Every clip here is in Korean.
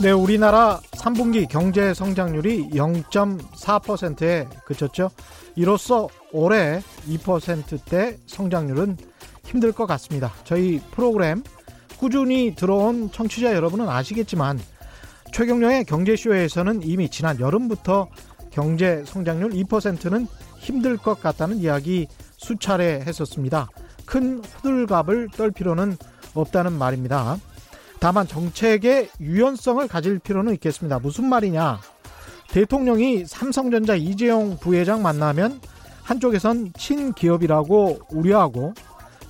네, 우리나라 3분기 경제 성장률이 0.4%에 그쳤죠. 이로써 올해 2%대 성장률은 힘들 것 같습니다. 저희 프로그램 꾸준히 들어온 청취자 여러분은 아시겠지만 최경령의 경제쇼에서는 이미 지난 여름부터 경제 성장률 2%는 힘들 것 같다는 이야기 수차례 했었습니다. 큰 호들갑을 떨 필요는 없다는 말입니다. 다만 정책의 유연성을 가질 필요는 있겠습니다. 무슨 말이냐? 대통령이 삼성전자 이재용 부회장 만나면 한쪽에선 친기업이라고 우려하고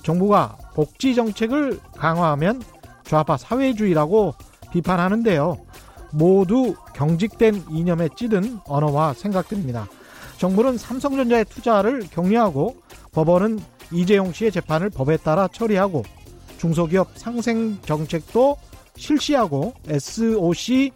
정부가 복지 정책을 강화하면 좌파 사회주의라고 비판하는데요. 모두 경직된 이념에 찌든 언어와 생각들입니다. 정부는 삼성전자의 투자를 격려하고 법원은 이재용 씨의 재판을 법에 따라 처리하고 중소기업 상생 정책도 실시하고 SOC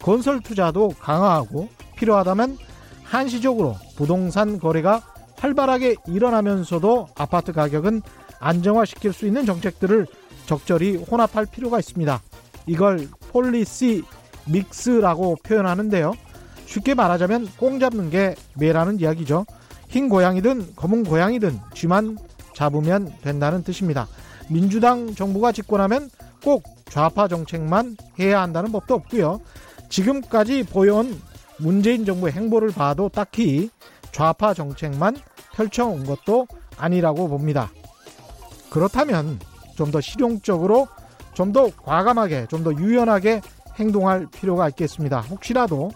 건설 투자도 강화하고 필요하다면 한시적으로 부동산 거래가 활발하게 일어나면서도 아파트 가격은 안정화시킬 수 있는 정책들을 적절히 혼합할 필요가 있습니다. 이걸 policy mix라고 표현하는데요. 쉽게 말하자면 꽁 잡는 게 매라는 이야기죠. 흰 고양이든 검은 고양이든 쥐만 잡으면 된다는 뜻입니다. 민주당 정부가 집권하면 꼭 좌파 정책만 해야 한다는 법도 없고요. 지금까지 보여온 문재인 정부의 행보를 봐도 딱히 좌파 정책만 펼쳐온 것도 아니라고 봅니다. 그렇다면 좀 더 실용적으로 좀 더 과감하게 좀 더 유연하게 행동할 필요가 있겠습니다. 혹시라도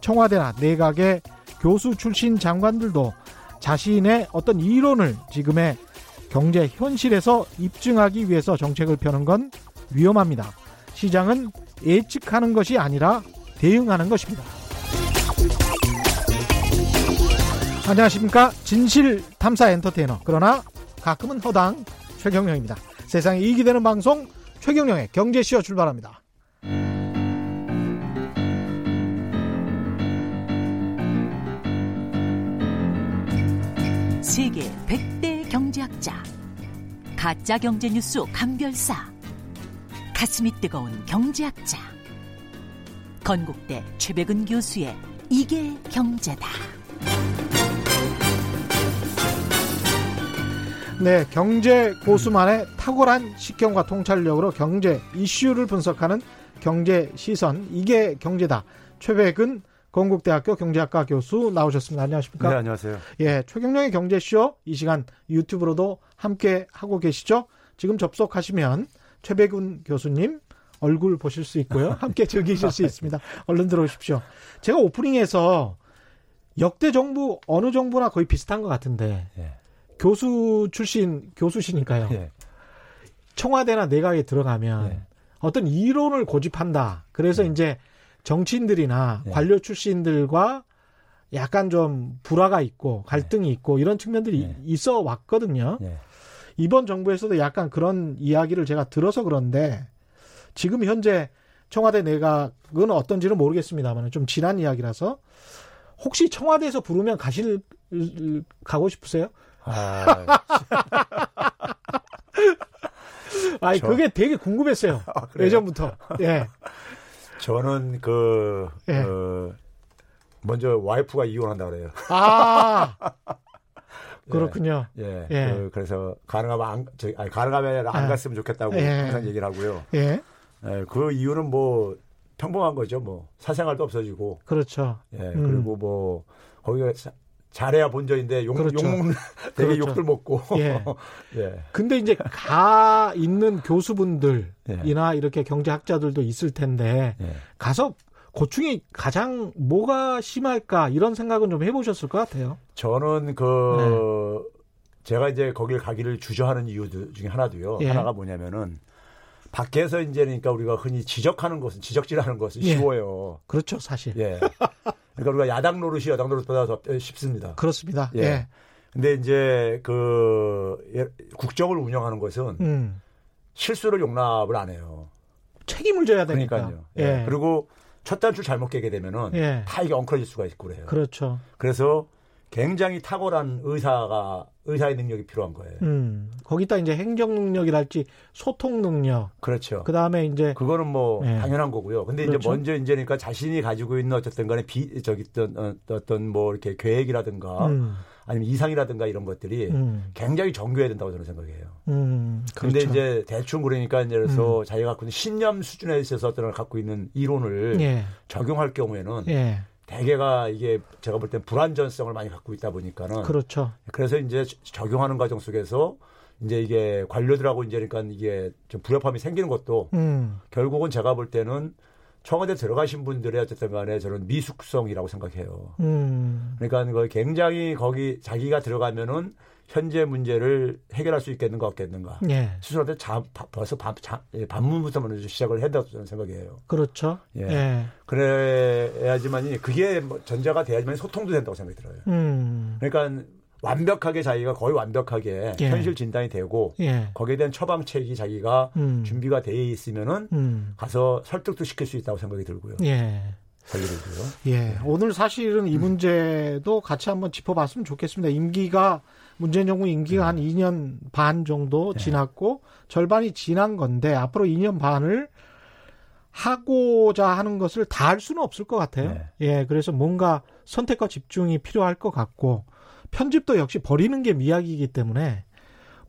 청와대나 내각의 교수 출신 장관들도 자신의 어떤 이론을 지금의 경제 현실에서 입증하기 위해서 정책을 펴는 건 위험합니다. 시장은 예측하는 것이 아니라 대응하는 것입니다. 안녕하십니까. 진실 탐사 엔터테이너. 그러나 가끔은 허당 최경령입니다. 세상에 이익이 되는 방송 최경령의 경제쇼 출발합니다. 세계 100대 경제학자 가짜 경제 뉴스 감별사 가슴이 뜨거운 경제학자 건국대 최백은 교수의 이게 경제다. 네, 경제 고수만의 탁월한 식견과 통찰력으로 경제 이슈를 분석하는 경제 시선 이게 경제다. 최백은 건국대학교 경제학과 교수 나오셨습니다. 안녕하십니까? 네, 안녕하세요. 예, 최경령의 경제쇼 이 시간 유튜브로도 함께 하고 계시죠? 지금 접속하시면 최백운 교수님 얼굴 보실 수 있고요. 함께 즐기실 수 있습니다. 얼른 들어오십시오. 제가 오프닝에서 역대 정부 어느 정부나 거의 비슷한 것 같은데 예. 교수 출신 교수시니까요. 예. 청와대나 내각에 들어가면 예. 어떤 이론을 고집한다. 그래서 이제 정치인들이나 예. 관료 출신들과 약간 좀 불화가 있고 갈등이 있고 이런 측면들이 예. 있어 왔거든요. 예. 이번 정부에서도 약간 그런 이야기를 제가 들어서 그런데 지금 현재 청와대 내각은 어떤지는 모르겠습니다만 좀 지난 이야기라서 혹시 청와대에서 부르면 가실 가고 싶으세요? 아, 아니 저- 그게 되게 궁금했어요. 아? 예전부터. 예. 저는 그, 예. 어, 먼저 와이프가 이혼한다 그래요. 아 그렇군요. 예. 예. 그, 래서 가능하면 안, 저, 아니, 가능하면 안 아. 갔으면 좋겠다고 예. 항상 얘기를 하고요. 예. 예, 그 이유는 뭐 평범한 거죠. 뭐 사생활도 없어지고, 그렇죠. 예. 음. 그리고 뭐 거기가 자- 잘해야 본전인데 욕, 그렇죠. 욕 먹는 되게 그렇죠. 욕들 먹고, 예. 예. 근데 이제 가 있는 교수분들이나 예. 이렇게 경제학자들도 있을 텐데 예. 가서 고충이 가장 뭐가 심할까 이런 생각은 좀 해보셨을 것 같아요. 저는 그 제가 이제 거길 가기를 주저하는 이유 중에 하나도요. 예. 하나가 뭐냐면은 밖에서 이제 그러니까 우리가 흔히 지적하는 것은 지적질하는 것은 예. 쉬워요. 그렇죠, 사실. 예. 그러니까 우리가 야당 노릇이 여당 노릇보다 더 쉽습니다. 그렇습니다. 예. 예. 근데 이제 그 예, 국정을 운영하는 것은 음. 실수를 용납을 안 해요. 책임을 져야 되니까. 그러니까요. 예. 예. 그리고 첫 단추 잘못 깨게 되면은 예. 다 이게 엉클어질 수가 있고 그래요. 그렇죠. 그래서 굉장히 탁월한 의사가 의사의 능력이 필요한 거예요. 음. 거기다 이제 행정 능력이랄지 소통 능력. 그렇죠. 그 다음에 이제 그거는 뭐 네. 당연한 거고요. 근데 그렇죠. 이제 먼저 이제니까 자신이 가지고 있는 어쨌든 간에 비 저기 어떤 어, 어떤 뭐 이렇게 계획이라든가 음, 아니면 이상이라든가 이런 것들이 음, 굉장히 정교해야 된다고 저는 생각해요. 음. 그렇죠. 근데 이제 대충 그러니까 이제 그래서 자기가 갖고 있는 신념 수준에 있어서 어떤 걸 갖고 있는 이론을 예, 적용할 경우에는 예, 대개가 이게 제가 볼 땐 불안전성을 많이 갖고 있다 보니까는 그렇죠. 그래서 이제 적용하는 과정 속에서 이제 이게 관료들하고 이제 그러니까 이게 좀 불협화음이 생기는 것도 음, 결국은 제가 볼 때는 청와대 들어가신 분들의 어쨌든 간에 저는 미숙성이라고 생각해요. 음, 그러니까 그 굉장히 거기 자기가 들어가면은 현재 문제를 해결할 수 있겠는가 없겠는가. 예, 스스로한테 자, 바- 벌써 반, 자, 예, 반문부터 먼저 시작을 한다고 저는 생각해요. 그렇죠. 예. 예, 그래야지만이 그게 뭐 전제가 돼야지만 소통도 된다고 생각이 들어요. 음, 그러니까 완벽하게 자기가 거의 완벽하게 예. 현실 진단이 되고 예, 거기에 대한 처방책이 자기가 음, 준비가 돼 있으면은 음, 가서 설득도 시킬 수 있다고 생각이 들고요. 예. 관리들도요. 예, 오늘 사실은 이 문제도 같이 한번 짚어봤으면 좋겠습니다. 임기가 문재인 정부 임기가 한 2년 반 정도 지났고 절반이 지난 건데 앞으로 2년 반을 하고자 하는 것을 다 할 수는 없을 것 같아요. 네. 예, 그래서 뭔가 선택과 집중이 필요할 것 같고 편집도 역시 버리는 게 미학이기 때문에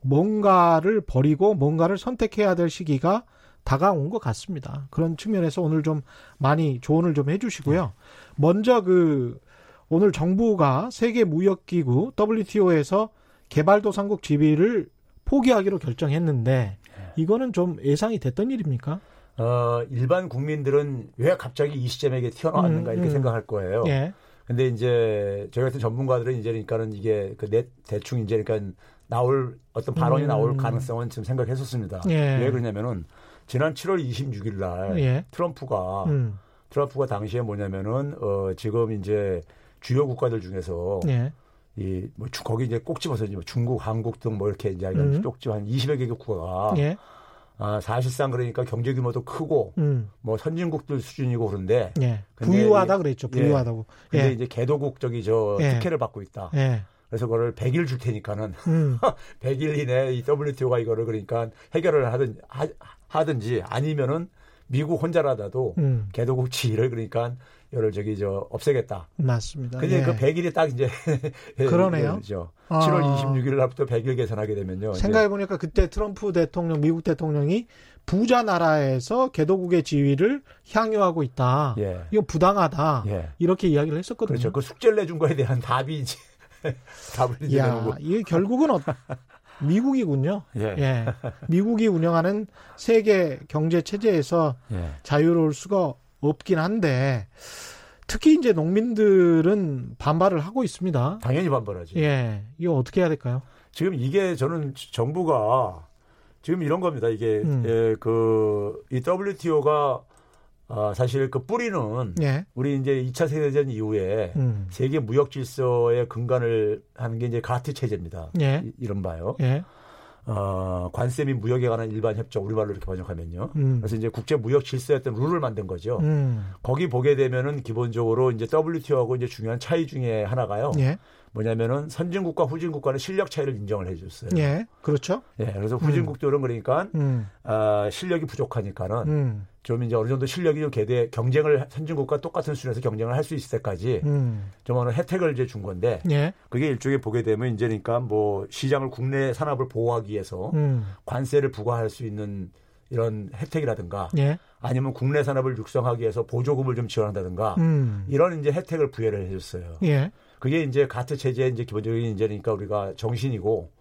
뭔가를 버리고 뭔가를 선택해야 될 시기가 다가온 것 같습니다. 그런 측면에서 오늘 좀 많이 조언을 좀 해주시고요. 먼저 그 오늘 정부가 세계 무역기구 WTO에서 개발도상국 지위를 포기하기로 결정했는데 이거는 좀 예상이 됐던 일입니까? 어, 일반 국민들은 왜 갑자기 이 시점에 튀어나왔는가 음, 이렇게 음. 생각할 거예요. 예, 근데 이제 저희 같은 전문가들은 이제 그러니까는 이게 그 내, 대충 이제 그러니까 나올 어떤 발언이 음. 나올 가능성은 지금 생각했었습니다. 예. 왜 그러냐면은 지난 7월 26일 날 예. 트럼프가 음, 트럼프가 당시에 뭐냐면은 어 지금 이제 주요 국가들 중에서 예, 이뭐 거기 이제 꼭 집어서 이제 뭐 중국, 한국 등 뭐 이렇게 이제 음. 쪽 집어 한 20여 개 국가가 예, 아, 사실상 그러니까 경제 규모도 크고 음, 뭐 선진국들 수준이고 그런데 예, 부유하다 이- 그랬죠. 예. 부유하다고. 근데 예, 이제 개도국 저기 저 예. 특혜를 받고 있다. 예, 그래서 그거를 100일 줄 테니까는 음, 100일 이내 이 WTO가 이거를 그러니까 해결을 하든 하, 하든지 아니면은 미국 혼자라도 음, 개도국 지위를 그러니까 이를 저기 저 없애겠다. 맞습니다. 근데 예. 그 100일이 딱 이제 그러네요. 그렇죠. 아. 7월 26일 날부터 100일 계산하게 되면요. 생각해 보니까 그때 트럼프 대통령, 미국 대통령이 부자 나라에서 개도국의 지위를 향유하고 있다. 예. 이거 부당하다. 예. 이렇게 이야기를 했었거든요. 그렇죠. 그 숙제를 내준 거에 대한 답이 이제 답을 이제 야, 내는 거. 이게 결국은 어, 미국이군요. 예. 미국이 운영하는 세계 경제 체제에서 예. 자유로울 수가 없긴 한데 특히 이제 농민들은 반발을 하고 있습니다. 당연히 반발하지. 예. 이거 어떻게 해야 될까요? 지금 이게 저는 정부가 지금 이런 겁니다. 이게 음. 예, 그이 WTO가 아, 사실 그 뿌리는 예. 우리 이제 2차 세계대전 이후에 음. 세계 무역 질서의 근간을 하는 게 이제 가트 체제입니다. 예. 이- 이런 바요. 예. 어, 관세 및 무역에 관한 일반 협정 우리말로 이렇게 번역하면요. 음. 그래서 이제 국제 무역 어떤 룰을 만든 거죠. 음. 거기 보게 되면은 기본적으로 이제 WTO하고 이제 중요한 차이 중에 하나가요. 예. 뭐냐면은 선진국과 후진국과는 실력 차이를 인정을 해줬어요. 예. 그렇죠. 예, 그래서 후진국들은 그러니까 음. 아, 실력이 부족하니까는 음. 좀 이제 어느 정도 실력이 좀 개대 경쟁을 선진국과 똑같은 수준에서 경쟁을 할 수 있을 때까지 음. 좀 어느 혜택을 이제 준 건데 예. 그게 일종의 보게 되면 이제 그러니까 뭐 시장을 국내 산업을 보호하기 위해서 음. 관세를 부과할 수 있는 이런 혜택이라든가 예. 아니면 국내 산업을 육성하기 위해서 보조금을 좀 지원한다든가 음. 이런 이제 혜택을 부여를 해줬어요. 예. 그게 이제 가트 체제의 이제 기본적인 이제 그러니까 우리가 정신이고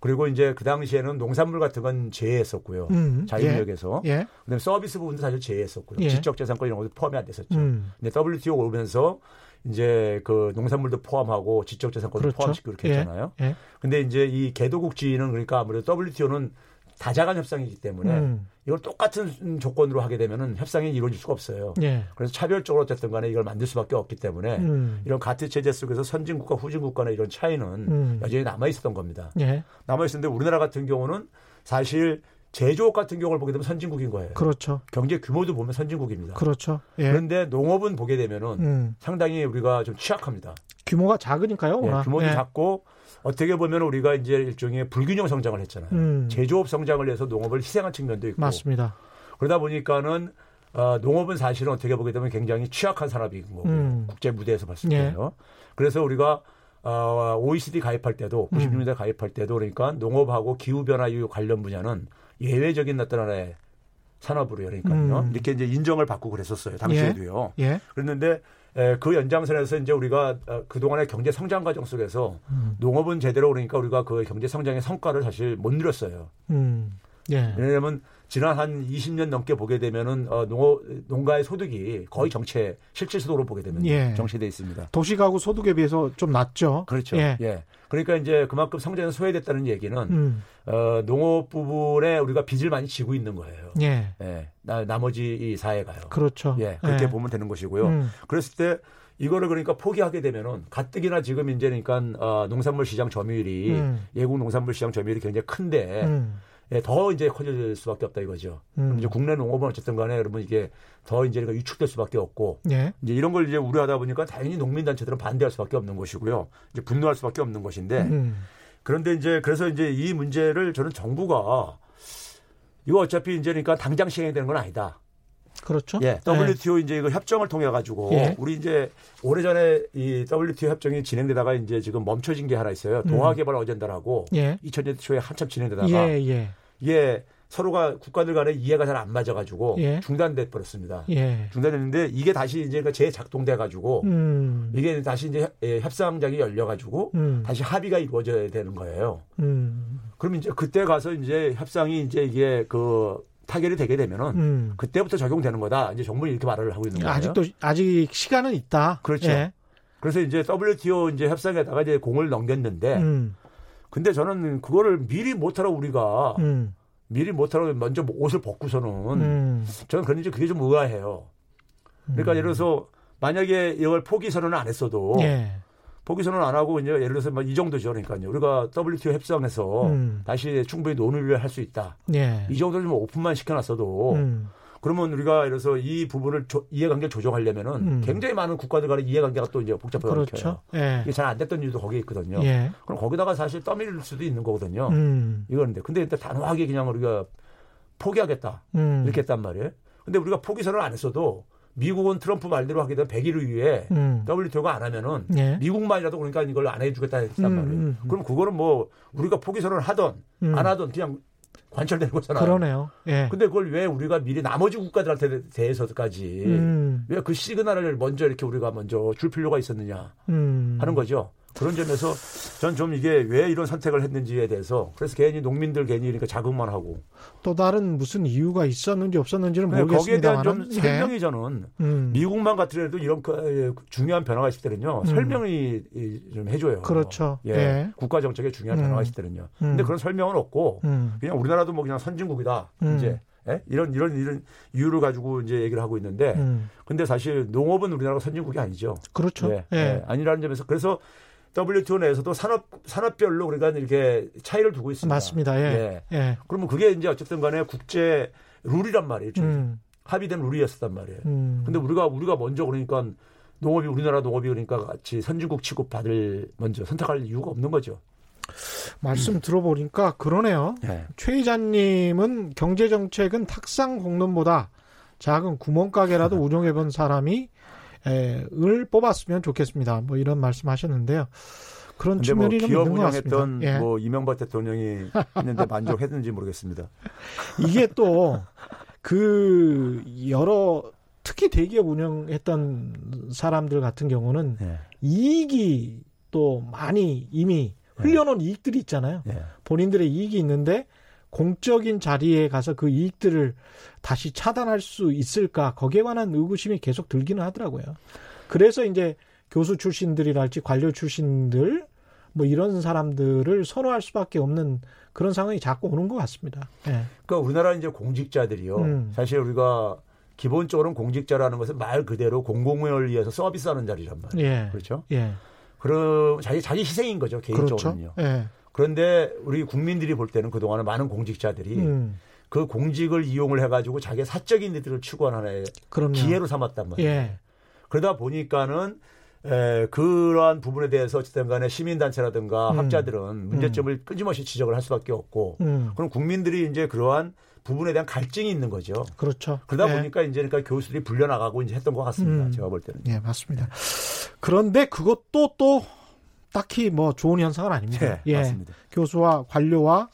그리고 이제 그 당시에는 농산물 같은 건 제외했었고요. 음. 자유무역에서 예. 그다음에 서비스 부분도 사실 제외했었고요. 예. 지적재산권 이런 것도 포함이 안 됐었죠. 음. 근데 WTO 오면서 이제 그 농산물도 포함하고 지적재산권도 그렇죠. 포함시키고 이렇게 예. 했잖아요. 예. 근데 이제 이 개도국 지위는 그러니까 아무래도 WTO는 다자간 협상이기 때문에 음. 이걸 똑같은 조건으로 하게 되면은 협상이 이루어질 수가 없어요. 예. 그래서 차별적으로 어쨌든 간에 이걸 만들 수밖에 없기 때문에 음. 이런 가트 체제 속에서 선진국과 후진국 간의 이런 차이는 음. 여전히 남아 있었던 겁니다. 예. 남아 있었는데 우리나라 같은 경우는 사실 제조업 같은 경우를 보게 되면 선진국인 거예요. 그렇죠. 경제 규모도 보면 선진국입니다. 그렇죠. 예. 그런데 농업은 보게 되면은 음. 상당히 우리가 좀 취약합니다. 규모가 작으니까요. 예, 워낙. 규모도 예. 작고 어떻게 보면 우리가 이제 일종의 불균형 성장을 했잖아요. 음. 제조업 성장을 위해서 농업을 희생한 측면도 있고 맞습니다. 그러다 보니까는 어, 농업은 사실은 어떻게 보게 되면 굉장히 취약한 산업인 거고요. 음. 국제 무대에서 봤을 예. 때요. 그래서 우리가 어, OECD 가입할 때도 음. 96년대 가입할 때도 그러니까 농업하고 기후 변화 이후 관련 분야는 예외적인 어떤 하나의 산업으로 그러니까요. 음. 이렇게 이제 인정을 받고 그랬었어요. 당시에도요. 예. 그랬는데 에, 그 연장선에서 이제 우리가 어, 그동안의 경제 성장 과정 속에서 음. 농업은 제대로 그러니까 우리가 그 경제 성장의 성과를 사실 못 누렸어요. 음. 예. 왜냐하면 지난 한 20년 넘게 보게 되면은 어, 농업 농가의 소득이 거의 정체 실질 소득으로 보게 되면 예. 정체돼 있습니다. 도시 가구 소득에 비해서 좀 낮죠. 그렇죠. 예. 예. 그러니까 이제 그만큼 성장이 소외됐다는 얘기는 음. 어, 농업 부분에 우리가 빚을 많이 지고 있는 거예요. 예. 예. 나, 나머지 이 사회가요. 그렇죠. 예. 그렇게 예. 보면 되는 것이고요. 음. 그랬을 때 이거를 그러니까 포기하게 되면은 가뜩이나 지금 이제 그러니까 어, 농산물 시장 점유율이 음. 예국 농산물 시장 점유율이 굉장히 큰데 음. 예, 더 이제 커질 수밖에 없다 이거죠. 그럼 음. 이제 국내 농업은 어쨌든 간에 여러분 이게 더 이제 위축될 수밖에 없고 예. 이제 이런 걸 이제 우려하다 보니까 당연히 농민단체들은 반대할 수밖에 없는 것이고요. 이제 분노할 수밖에 없는 것인데 음. 그런데 이제 그래서 이제 이 문제를 저는 정부가 이거 어차피 이제 그러니까 당장 시행되는 건 아니다. 그렇죠. 예, WTO 이제 이거 협정을 통해 가지고 예. 우리 이제 오래전에 이 WTO 협정이 진행되다가 이제 지금 멈춰진 게 하나 있어요. 도하 개발 어젠다라고 예. 2000년대 초에 한참 진행되다가 예, 예. 이게 서로가 국가들 간에 이해가 잘 안 맞아 가지고 예. 중단돼 버렸습니다. 예. 중단됐는데 이게 다시 이제 그 재작동돼 가지고 음. 이게 다시 이제 예, 협상장이 열려 가지고 음. 다시 합의가 이루어져야 되는 거예요. 음. 그럼 이제 그때 가서 이제 협상이 이제 이게 그 타결이 되게 되면은 음. 그때부터 적용되는 거다. 이제 정부는 이렇게 말을 하고 있는 거예요. 아직도 아직 시간은 있다. 그렇죠. 예. 그래서 이제 WTO 이제 협상에다가 이제 공을 넘겼는데 음. 근데 저는 그거를 미리 못하러 우리가 음. 미리 못하러 먼저 옷을 벗고서는 음. 저는 그런 이제 그게 좀 의아해요. 그러니까 예를 들어서 만약에 이걸 포기 선언을 안 했어도 예. 포기 선언 안 하고 이제 예를 들어서 뭐이 정도죠. 그러니까요. 우리가 WTO 협상에서 음. 다시 충분히 논의를 할 수 있다. 예. 이 정도는 좀 오픈만 시켜놨어도 음. 그러면 우리가 예를 들어서 이 부분을 조- 이해관계를 조정하려면은 음. 굉장히 많은 국가들 간의 이해관계가 또 이제 복잡하게 그렇죠. 예. 이게 잘 안 됐던 이유도 거기에 있거든요. 예. 그럼 거기다가 사실 떠밀릴 수도 있는 거거든요. 음. 이거는데 근데 일단 단호하게 그냥 우리가 포기하겠다 음. 이렇게 했단 말이에요. 근데 우리가 포기 선언을 안 했어도 미국은 트럼프 말대로 하게 되면 100일 이후에 음. WTO가 안 하면은 예. 미국만이라도 그러니까 이걸 안 해주겠다 했단 음, 말이에요. 음, 음. 그럼 그거는 뭐 우리가 포기 선언을 하던 음. 안 하던 그냥 관철되는 거잖아요. 그러네요. 예. 근데 그걸 왜 우리가 미리 나머지 국가들한테 대해서까지 음. 왜그 시그널을 먼저 이렇게 우리가 먼저 줄 필요가 있었느냐 음. 하는 거죠. 그런 점에서 전 좀 이게 왜 이런 선택을 했는지에 대해서 그래서 괜히 농민들 괜히 그러니까 자극만 하고 또 다른 무슨 이유가 있었는지 없었는지는 근데 거기에 대한 모르겠습니다만 좀 설명이 저는 음. 미국만 같더라도 이런 그 중요한 변화가 있을 때는요 음. 설명이 이- 좀 해줘요. 그렇죠. 예, 예. 국가 정책에 중요한 음. 변화가 있을 때는요. 음. 근데 그런 설명은 없고 음. 그냥 우리나라도 뭐 그냥 선진국이다 음. 이제 예? 이런 이런 이런 이유를 가지고 이제 얘기를 하고 있는데 음. 근데 사실 농업은 우리나라가 선진국이 아니죠. 그렇죠. 예, 예. 예, 아니라는 점에서 그래서 WTO 내에서도 산업 산업별로 우리가 이렇게 차이를 두고 있습니다. 맞습니다. 예. 예. 그러면 그게 이제 어쨌든 간에 국제 룰이란 말이에요. 좀 음. 합의된 룰이었단 말이에요. 음. 근데 우리가 우리가 먼저 그러니까 농업이 우리나라 농업이 그러니까 같이 선진국 취급 받을 먼저 선택할 이유가 없는 거죠. 말씀 들어보니까 그러네요. 예. 최 이자님은 경제 정책은 탁상 공론보다 작은 구멍가게라도 운영해본 사람이 에, 을 뽑았으면 좋겠습니다. 뭐 이런 말씀하셨는데요. 그런 뭐 측면이 좀 기업. 운영했던 예. 뭐 이명박 대통령이 했는데 만족했는지 모르겠습니다. 이게 또 그 여러 특히 대기업 운영했던 사람들 같은 경우는 예. 이익이 또 많이 이미 흘려놓은 이익들이 있잖아요. 예. 본인들의 이익이 있는데 공적인 자리에 가서 그 이익들을 다시 차단할 수 있을까 거기에 관한 의구심이 계속 들기는 하더라고요. 그래서 이제 교수 출신들이랄지 관료 출신들 뭐 이런 사람들을 선호할 수밖에 없는 그런 상황이 자꾸 오는 것 같습니다. 예. 그러니까 우리나라 이제 공직자들이요. 음. 사실 우리가 기본적으로는 공직자라는 것은 말 그대로 공공을 위해서 서비스하는 자리란 말이에요. 예. 그렇죠? 예. 그럼 자기 자기 희생인 거죠 그렇죠. 개인적으로는요. 예. 그런데 우리 국민들이 볼 때는 그동안에 많은 공직자들이 음. 그 공직을 이용을 해가지고 자기의 사적인 일들을 추구하는 하나의 그럼요. 기회로 삼았단 말이에요. 예. 그러다 보니까는 에, 그러한 부분에 대해서 어쨌든 간에 시민단체라든가 음. 학자들은 문제점을 끊임없이 지적을 할 수밖에 없고 음. 그럼 국민들이 이제 그러한 부분에 대한 갈증이 있는 거죠. 그렇죠. 그러다 예. 보니까 이제 그러니까 교수들이 불려나가고 이제 했던 것 같습니다. 음. 제가 볼 때는. 예, 맞습니다. 그런데 그것도 또 딱히 뭐 좋은 현상은 아닙니다. 네, 예. 맞습니다. 교수와 관료와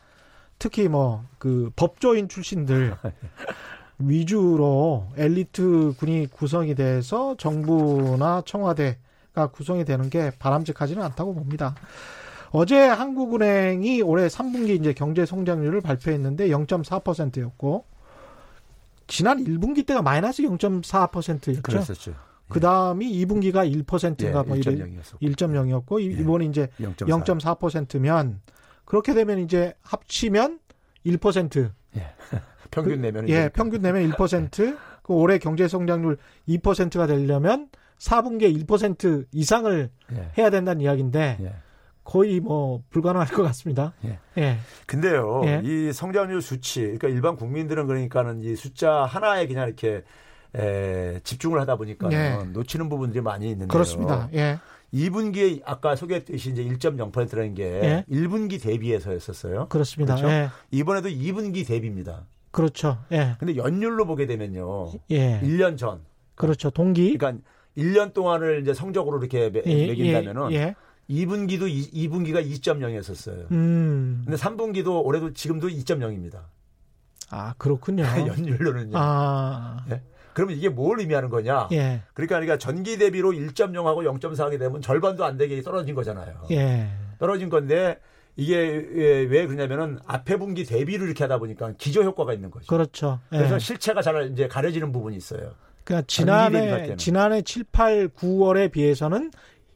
특히 뭐 그 법조인 출신들 위주로 엘리트 군이 구성이 돼서 정부나 청와대가 구성이 되는 게 바람직하지는 않다고 봅니다. 어제 한국은행이 올해 3분기 이제 경제 성장률을 발표했는데 0.4%였고 지난 1분기 때가 마이너스 0.4%였죠. 그랬었죠. 그 다음이 2분기가 1%인가 예, 뭐 이래 1.0이었었고. 1.0이었고 예. 이번에 이제 0.4. 0.4%면 그렇게 되면 이제 합치면 1% 평균 내면 예, 평균 내면 1%, 그 올해 경제 성장률 2%가 되려면 4분기에 1% 이상을 예. 해야 된다는 이야기인데 예. 거의 뭐 불가능할 것 같습니다. 예. 예. 근데요, 예. 이 성장률 수치, 그러니까 일반 국민들은 그러니까는 이 숫자 하나에 그냥 이렇게 에, 집중을 하다 보니까 예. 는 놓치는 부분들이 많이 있는데요. 그렇습니다. 예. 2분기에 아까 소개했듯이 이제 1.0%라는 게 예. 1분기 대비해서였었어요. 그렇습니다. 그렇죠? 예. 이번에도 2분기 대비입니다. 그렇죠. 예. 근데 연율로 보게 되면요. 예. 1년 전. 그렇죠. 동기 그러니까 1년 동안을 이제 성적으로 이렇게 매, 예, 매긴다면은 예. 예. 2분기도 2, 분기가 2.0이었었어요. 음. 근데 3분기도 올해도 지금도 2.0입니다. 아, 그렇군요. 연율로는요. 아. 예? 그러면 이게 뭘 의미하는 거냐? 예. 그러니까 그러니까 전기 대비로 1.0하고 0.4 하게 되면 절반도 안 되게 떨어진 거잖아요. 예. 떨어진 건데 이게 왜, 왜 그러냐면은 앞에 분기 대비를 이렇게 하다 보니까 기저 효과가 있는 거죠. 그렇죠. 예. 그래서 실체가 잘 이제 가려지는 부분이 있어요. 그러니까 지난해. 지난해 7, 8, 9월에 비해서는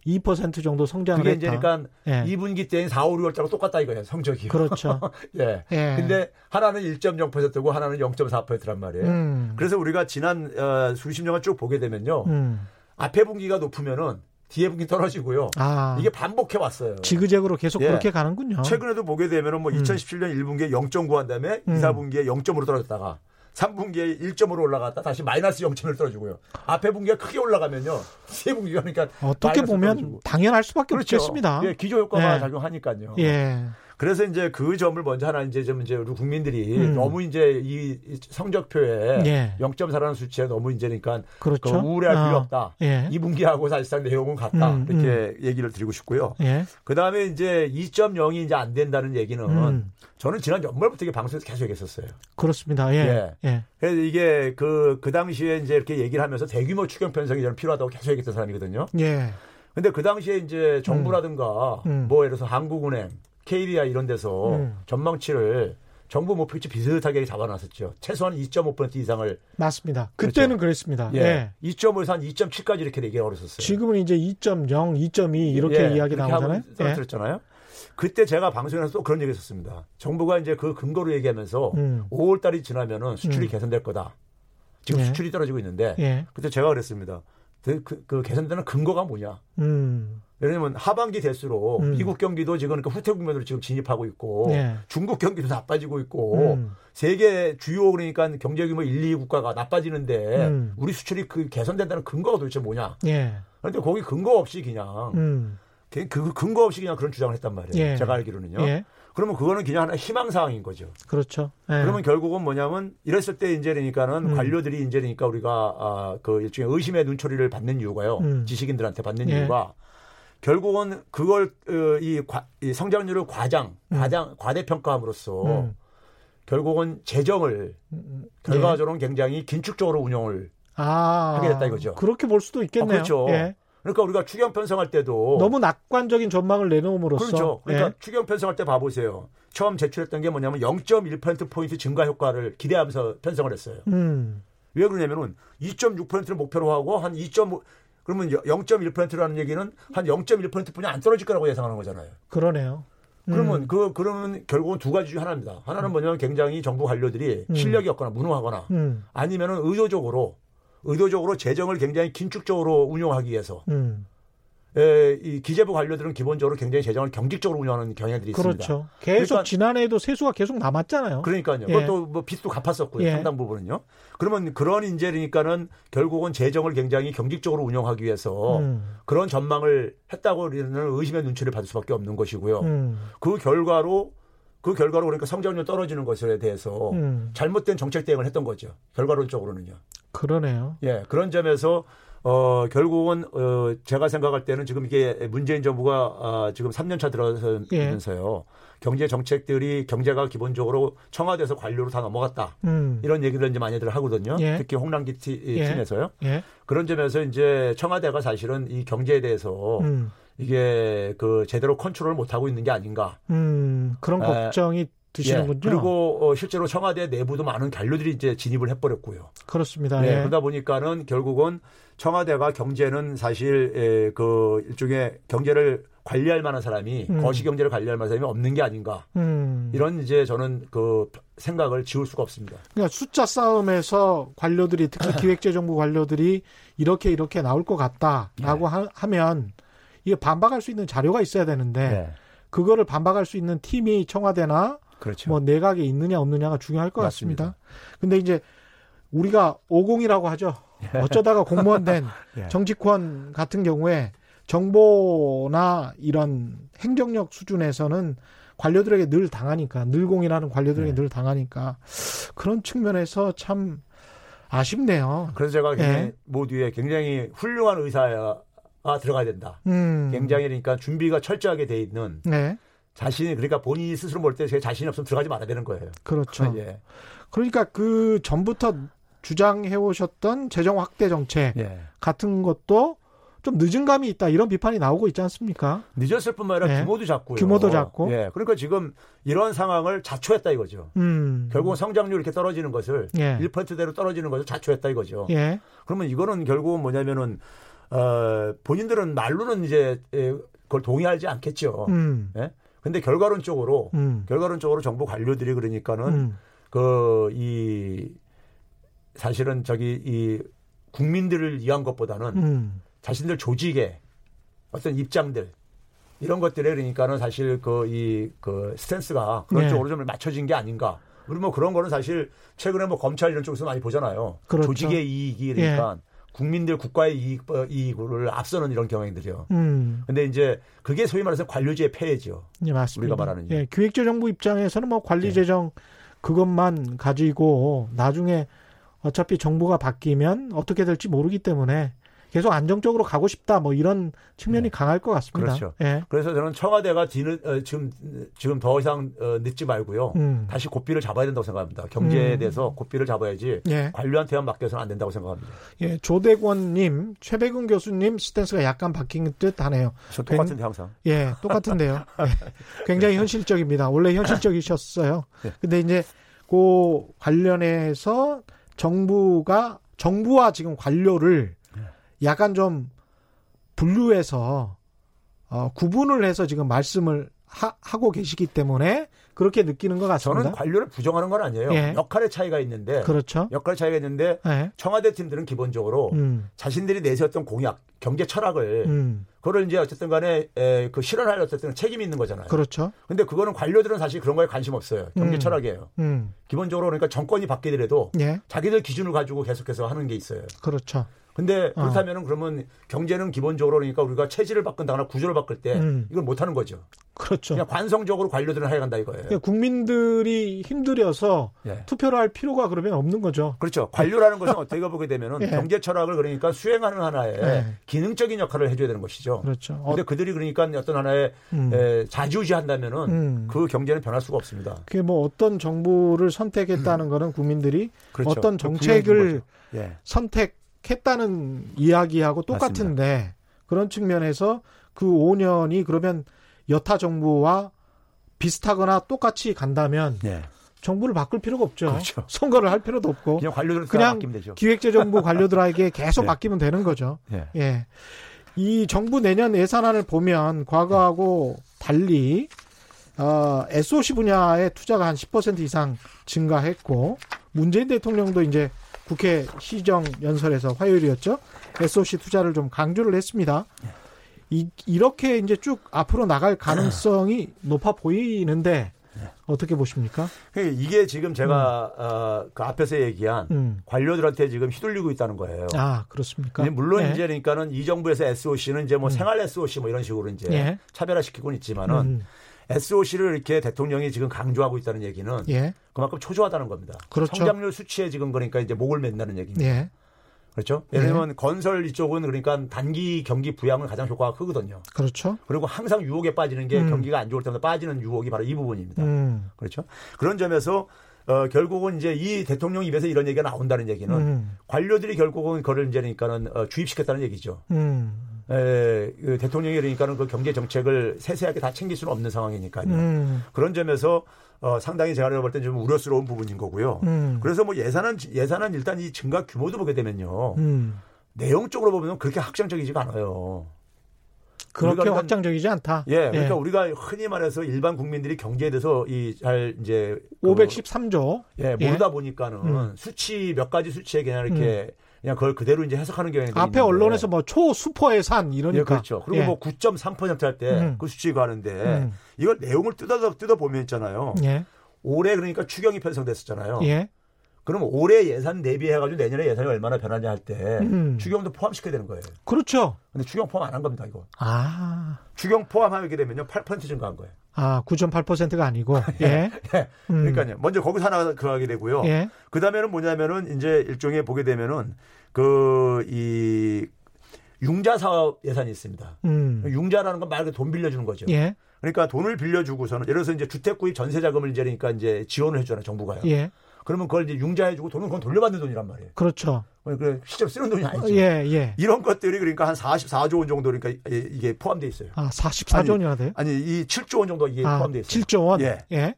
2% 정도 성장을 그게 했다. 이제 그러니까 예. 2분기 때인 4, 5, 6월달하고 똑같다 이거예요. 성적이. 그렇죠. 예. 예. 근데 하나는 1.0%고 하나는 0.4%란 말이에요. 음. 그래서 우리가 지난 어, 수십 년간 쭉 보게 되면요. 음. 앞에 분기가 높으면은 뒤에 분기 떨어지고요. 아. 이게 반복해 왔어요. 지그재그로 계속 예. 그렇게 가는군요. 최근에도 보게 되면은 뭐 2017년 1분기에 0.9 한 다음에 음. 2, 4분기에 0.5로 떨어졌다가 3분기에 1.5로 올라갔다 다시 마이너스 0.1로 떨어지고요. 앞에 분기가 크게 올라가면요. 세 분기가 그러니까 어떻게 보면 떨어지고. 당연할 수밖에 그렇죠. 없겠습니다. 예, 기저 효과가 예. 작용하니까요. 예. 그래서 이제 그 점을 먼저 하나 이제 좀 이제 우리 국민들이 음. 너무 이제 이 성적표에 예. 0.4라는 수치에 너무 이제 그러니까 그렇죠. 그 우울해할 필요 어. 없다. 예. 이 분기하고 사실상 내용은 같다. 음, 이렇게 얘기를 드리고 싶고요. 예. 그 다음에 이제 2.0이 이제 안 된다는 얘기는 음. 저는 지난 연말부터 이게 방송에서 계속 얘기했었어요. 그렇습니다. 예. 예. 그래서 이게 그, 그 당시에 이제 이렇게 얘기를 하면서 대규모 추경 편성이 저는 필요하다고 계속 얘기했던 사람이거든요. 예. 근데 그 당시에 이제 정부라든가 음. 뭐 예를 들어서 한국은행, KDI 이런 데서 음. 전망치를 정부 목표치 비슷하게 잡아놨었죠. 최소한 2.5% 이상을 맞습니다. 그렇죠. 그때는 그랬습니다 예. 예. 2.5에서 한 2.7까지 이렇게 얘기가 어렸었어요. 지금은 이제 2.0, 2.2 이렇게 예, 이야기 나오잖아요. 떨어뜨렸잖아요. 그때 제가 방송에서 또 그런 얘기 했었습니다. 정부가 이제 그 근거로 얘기하면서 음. 5월 달이 지나면은 수출이 음. 개선될 거다. 지금 예. 수출이 떨어지고 있는데 예. 그때 제가 그랬습니다. 그, 그, 그 개선되는 근거가 뭐냐? 음. 왜냐면 하반기 될수록 음. 미국 경기도 지금 그러니까 후퇴 국면으로 지금 진입하고 있고 예. 중국 경기도 나빠지고 있고 음. 세계 주요 그러니까 경제 규모 1, 2 국가가 나빠지는데 음. 우리 수출이 그 개선된다는 근거가 도대체 뭐냐? 예. 그런데 거기 근거 없이 그냥 음. 그, 그 근거 없이 그냥 그런 주장을 했단 말이에요. 예. 제가 알기로는요. 예. 그러면 그거는 그냥 하나의 희망 사항인 거죠. 그렇죠. 예. 그러면 결국은 뭐냐면 이랬을 때 그러니까는 음. 관료들이 그러니까 우리가 아, 그 일종의 의심의 눈초리를 받는 이유가요. 음. 지식인들한테 받는 예. 이유가 결국은 그걸 어, 이, 과, 이 성장률을 과장, 과장, 과대평가함으로써 음. 결국은 재정을 결과적으로는 굉장히 긴축적으로 운영을 아. 하게 됐다 이거죠. 그렇게 볼 수도 있겠네요. 아, 그렇죠. 예. 그러니까 우리가 추경 편성할 때도 너무 낙관적인 전망을 내놓음으로써 그렇죠. 그러니까 예. 추경 편성할 때 봐보세요. 처음 제출했던 게 뭐냐면 0.1% 포인트 증가 효과를 기대하면서 편성을 했어요. 음. 왜 그러냐면은 2.6%를 목표로 하고 한 2.5 그러면 0.1%라는 얘기는 한 0.1%뿐이 안 떨어질 거라고 예상하는 거잖아요. 그러네요. 음. 그러면 그 그러면 결국은 두 가지 중에 하나입니다. 하나는 뭐냐면 굉장히 정부 관료들이 음. 실력이 없거나 무능하거나 음. 아니면은 의도적으로 의도적으로 재정을 굉장히 긴축적으로 운용하기 위해서 음. 에, 이 기재부 관료들은 기본적으로 굉장히 재정을 경직적으로 운영하는 경향들이 있습니다. 그렇죠. 계속 그러니까- 지난해에도 세수가 계속 남았잖아요. 그러니까요. 예. 그것도 뭐 빚도 갚았었고요. 예. 상당 부분은요. 그러면 그런 인재니까는 결국은 재정을 굉장히 경직적으로 운영하기 위해서 음, 그런 전망을 했다고 우리는 의심의 눈치를 받을 수밖에 없는 것이고요. 음, 그 결과로 그 결과로 그러니까 성장률 떨어지는 것에 대해서 음. 잘못된 정책 대응을 했던 거죠. 결과론적으로는요. 그러네요. 예, 그런 점에서 어 결국은 어 제가 생각할 때는 지금 이게 문재인 정부가 아, 지금 3년 차 예. 들어서면서요. 경제 정책들이 경제가 기본적으로 청와대에서 관료로 다 넘어갔다. 음, 이런 얘기를 이제 많이들 하거든요. 예. 특히 홍남기 티- 예. 팀에서요. 예, 그런 점에서 이제 청와대가 사실은 이 경제에 대해서 음, 이게 그 제대로 컨트롤을 못 하고 있는 게 아닌가. 음, 그런 에, 걱정이 드시는군요. 예. 그리고 어, 실제로 청와대 내부도 많은 관료들이 이제 진입을 해버렸고요. 그렇습니다. 네, 예. 그러다 보니까는 결국은 청와대가 경제는 사실 에, 그 일종의 경제를 관리할 만한 사람이 음. 거시 경제를 관리할 만한 사람이 없는 게 아닌가 음, 이런 이제 저는 그 생각을 지울 수가 없습니다. 그러니까 숫자 싸움에서 관료들이 특히 기획재정부 관료들이 이렇게 이렇게 나올 것 같다라고 하, 하면 이게 반박할 수 있는 자료가 있어야 되는데 네, 그거를 반박할 수 있는 팀이 청와대나 그렇죠. 뭐 내각에 있느냐 없느냐가 중요할 것 맞습니다. 같습니다. 근데 이제 우리가 50이라고 하죠. 어쩌다가 공무원 된 예. 정치권 같은 경우에 정보나 이런 행정력 수준에서는 관료들에게 늘 당하니까 늘공이라는 관료들에게 네. 늘 당하니까 그런 측면에서 참 아쉽네요. 그래서 제가 예. 모두에 굉장히 훌륭한 의사가 들어가야 된다. 음. 굉장히 그러니까 준비가 철저하게 돼 있는 네. 자신이 그러니까 본인이 스스로 볼 때 제 자신이 없으면 들어가지 말아야 되는 거예요. 그렇죠. 예. 그러니까 그 전부터 주장해 오셨던 재정 확대 정책 예. 같은 것도 좀 늦은 감이 있다 이런 비판이 나오고 있지 않습니까? 늦었을 뿐만 아니라 예. 규모도 작고요. 규모도 작고. 예. 그러니까 지금 이런 상황을 자초했다 이거죠. 음. 결국은 성장률 이렇게 떨어지는 것을 예. 1%대로 떨어지는 것을 자초했다 이거죠. 예. 그러면 이거는 결국은 뭐냐면은 어 본인들은 말로는 이제 예, 그걸 동의하지 않겠죠. 음. 예? 근데 결과론적으로 음. 결과론적으로 정부 관료들이 그러니까는 음. 그이 사실은 저기 이 국민들을 위한 것보다는 음. 자신들 조직의 어떤 입장들 이런 것들에 그러니까는 사실 그 이그 스탠스가 그런 네. 쪽으로 좀 맞춰진 게 아닌가. 우리 뭐 그런 거는 사실 최근에 뭐 검찰 이런 쪽에서 많이 보잖아요. 그렇죠. 조직의 이익이 그러니까 국민들 국가의 이익 어, 이익을 앞서는 이런 경향들이요. 음. 근데 이제 그게 소위 말해서 관료제의 폐해죠. 예, 맞습니다. 우리가 말하는 예, 기획재정부 입장에서는 뭐 관리재정 그것만 가지고 나중에 어차피 정부가 바뀌면 어떻게 될지 모르기 때문에 계속 안정적으로 가고 싶다 뭐 이런 측면이 네. 강할 것 같습니다. 그렇죠. 예. 그래서 저는 청와대가 뒤는 어, 지금 지금 더 이상 어, 늦지 말고요. 음. 다시 고삐를 잡아야 된다고 생각합니다. 경제에 음. 대해서 고삐를 잡아야지 예. 관료한테만 맡겨서는 안 된다고 생각합니다. 예. 조대권님, 최백운 교수님 스탠스가 약간 바뀐 듯 하네요. 저 똑같은데 항상. 예, 똑같은데요. 예. 굉장히 현실적입니다. 원래 현실적이셨어요. 네. 근데 이제 그 관련해서 정부가 정부와 지금 관료를 네. 약간 좀 분류해서 어, 구분을 해서 지금 말씀을 하, 고 계시기 때문에 그렇게 느끼는 것 같습니다. 저는 관료를 부정하는 건 아니에요. 예. 역할의 차이가 있는데 그렇죠. 역할의 차이가 있는데 예. 청와대 팀들은 기본적으로 음, 자신들이 내세웠던 공약, 경제 철학을 음, 그거를 이제 어쨌든 간에 에, 그 실현할 어쨌든 책임이 있는 거잖아요. 그렇죠. 근데 그거는 관료들은 사실 그런 거에 관심 없어요. 경제 음. 철학이에요. 음, 기본적으로 그러니까 정권이 바뀌더라도 예, 자기들 기준을 가지고 계속해서 하는 게 있어요. 그렇죠. 근데 어. 그렇다면은 그러면 경제는 기본적으로 그러니까 우리가 체질을 바꾼다거나 구조를 바꿀 때 음. 이걸 못 하는 거죠. 그렇죠. 그냥 관성적으로 관료들은 해간다 이거예요. 그러니까 국민들이 힘들여서 예. 투표를 할 필요가 그러면 없는 거죠. 그렇죠. 관료라는 것은 어떻게 보게 되면은 예. 경제 철학을 그러니까 수행하는 하나의 예. 기능적인 역할을 해줘야 되는 것이죠. 그렇죠. 어, 근데 그들이 그러니까 어떤 하나의 음. 에, 자주지한다면은 음. 그 경제는 변할 수가 없습니다. 그게 뭐 어떤 정부를 선택했다는 거는 국민들이 음. 그렇죠. 어떤 그 정책을. 예. 선택 했다는 이야기하고 똑같은데 그런 측면에서 그 5년이 그러면 여타 정부와 비슷하거나 똑같이 간다면 예. 정부를 바꿀 필요가 없죠. 그렇죠. 선거를 할 필요도 없고 그냥 관료들 그냥. 기획재정부 관료들에게 계속 예. 맡기면 되는 거죠. 예. 예. 이 정부 내년 예산안을 보면 과거하고 달리 어, SOC 분야의 투자가 한 10% 이상 증가했고 문재인 대통령도 이제 국회 시정 연설에서 화요일이었죠. SOC 투자를 좀 강조를 했습니다. 이, 이렇게 이제 쭉 앞으로 나갈 가능성이 높아 보이는데 어떻게 보십니까? 그러니까 이게 지금 제가 어, 그 앞에서 얘기한 음. 관료들한테 지금 휘둘리고 있다는 거예요. 아 그렇습니까? 물론 예. 이제 그러니까는 이 정부에서 SOC는 이제 뭐 생활 SOC 뭐 이런 식으로 이제 예. 차별화시키고는 있지만은 음. SOC를 이렇게 대통령이 지금 강조하고 있다는 얘기는 예, 그만큼 초조하다는 겁니다. 그렇죠. 성장률 수치에 지금 그러니까 이제 목을 맨다는 얘기입니다. 예, 그렇죠? 예를 들면 건설 이쪽은 그러니까 단기 경기 부양은 가장 효과가 크거든요. 그렇죠. 그리고 항상 유혹에 빠지는 게 음. 경기가 안 좋을 때마다 빠지는 유혹이 바로 이 부분입니다. 음, 그렇죠? 그런 점에서 어, 결국은 이제 이 대통령 입에서 이런 얘기가 나온다는 얘기는 음, 관료들이 결국은 그걸 이제 그러니까는 어, 주입시켰다는 얘기죠. 음, 에, 그 대통령이 그러니까는 그 경제 정책을 세세하게 다 챙길 수는 없는 상황이니까요. 음, 그런 점에서 어, 상당히 제가 볼 때 좀 우려스러운 부분인 거고요. 음, 그래서 뭐 예산은 예산은 일단 이 증가 규모도 보게 되면요. 음. 내용적으로 보면 그렇게 확장적이지가 않아요. 그렇게 우리가 확장적이지 않다. 예, 그러니까 우리가 흔히 말해서 일반 국민들이 경제에 대해서 이 잘 이제 그 513조. 예, 모르다 보니까는 음. 수치 몇 가지 수치에 그냥 이렇게 그냥 그걸 그대로 이제 해석하는 경향이 앞에. 언론에서 뭐 초수퍼 예산 이러니까. 예, 그렇죠. 그리고 예. 뭐 9.3%할 때 음. 그 수치가 하는데 음. 이걸 내용을 뜯어 뜯어 보면 있잖아요. 예, 올해 그러니까 추경이 편성됐었잖아요. 예, 그럼 올해 예산 대비해가지고 내년에 예산이 얼마나 변하냐 할때 음. 추경도 포함시켜야 되는 거예요. 그렇죠. 근데 추경 포함 안 한 겁니다, 이거. 아, 추경 포함하게 되면요, 8% 증가한 거예요. 아, 9.8%가 아니고, 예, 예. 음. 그러니까요. 먼저 거기서 하나 그 하게 되고요. 예, 그 다음에는 뭐냐면은 이제 일종의 보게 되면은 그 이 융자 사업 예산이 있습니다. 음, 융자라는 건 말 그대로 돈 빌려주는 거죠. 예, 그러니까 돈을 빌려주고서는 예를 들어서 이제 주택 구입 전세 자금을 이제 그러니까 이제 지원을 해주잖아요, 정부가요. 예, 그러면 그걸 이제 융자해주고 돈은 그건 돌려받는 돈이란 말이에요. 그렇죠. 그러니까 실제로 쓰는 돈이 아니죠. 예, 예. 이런 것들이 그러니까 한 44조 원 정도 그러니까 이- 이게 포함돼 있어요. 아, 44조 원이나 돼요? 아니 이 7조 원 정도 이게 아, 포함돼 있어요. 7조 원? 예. 예.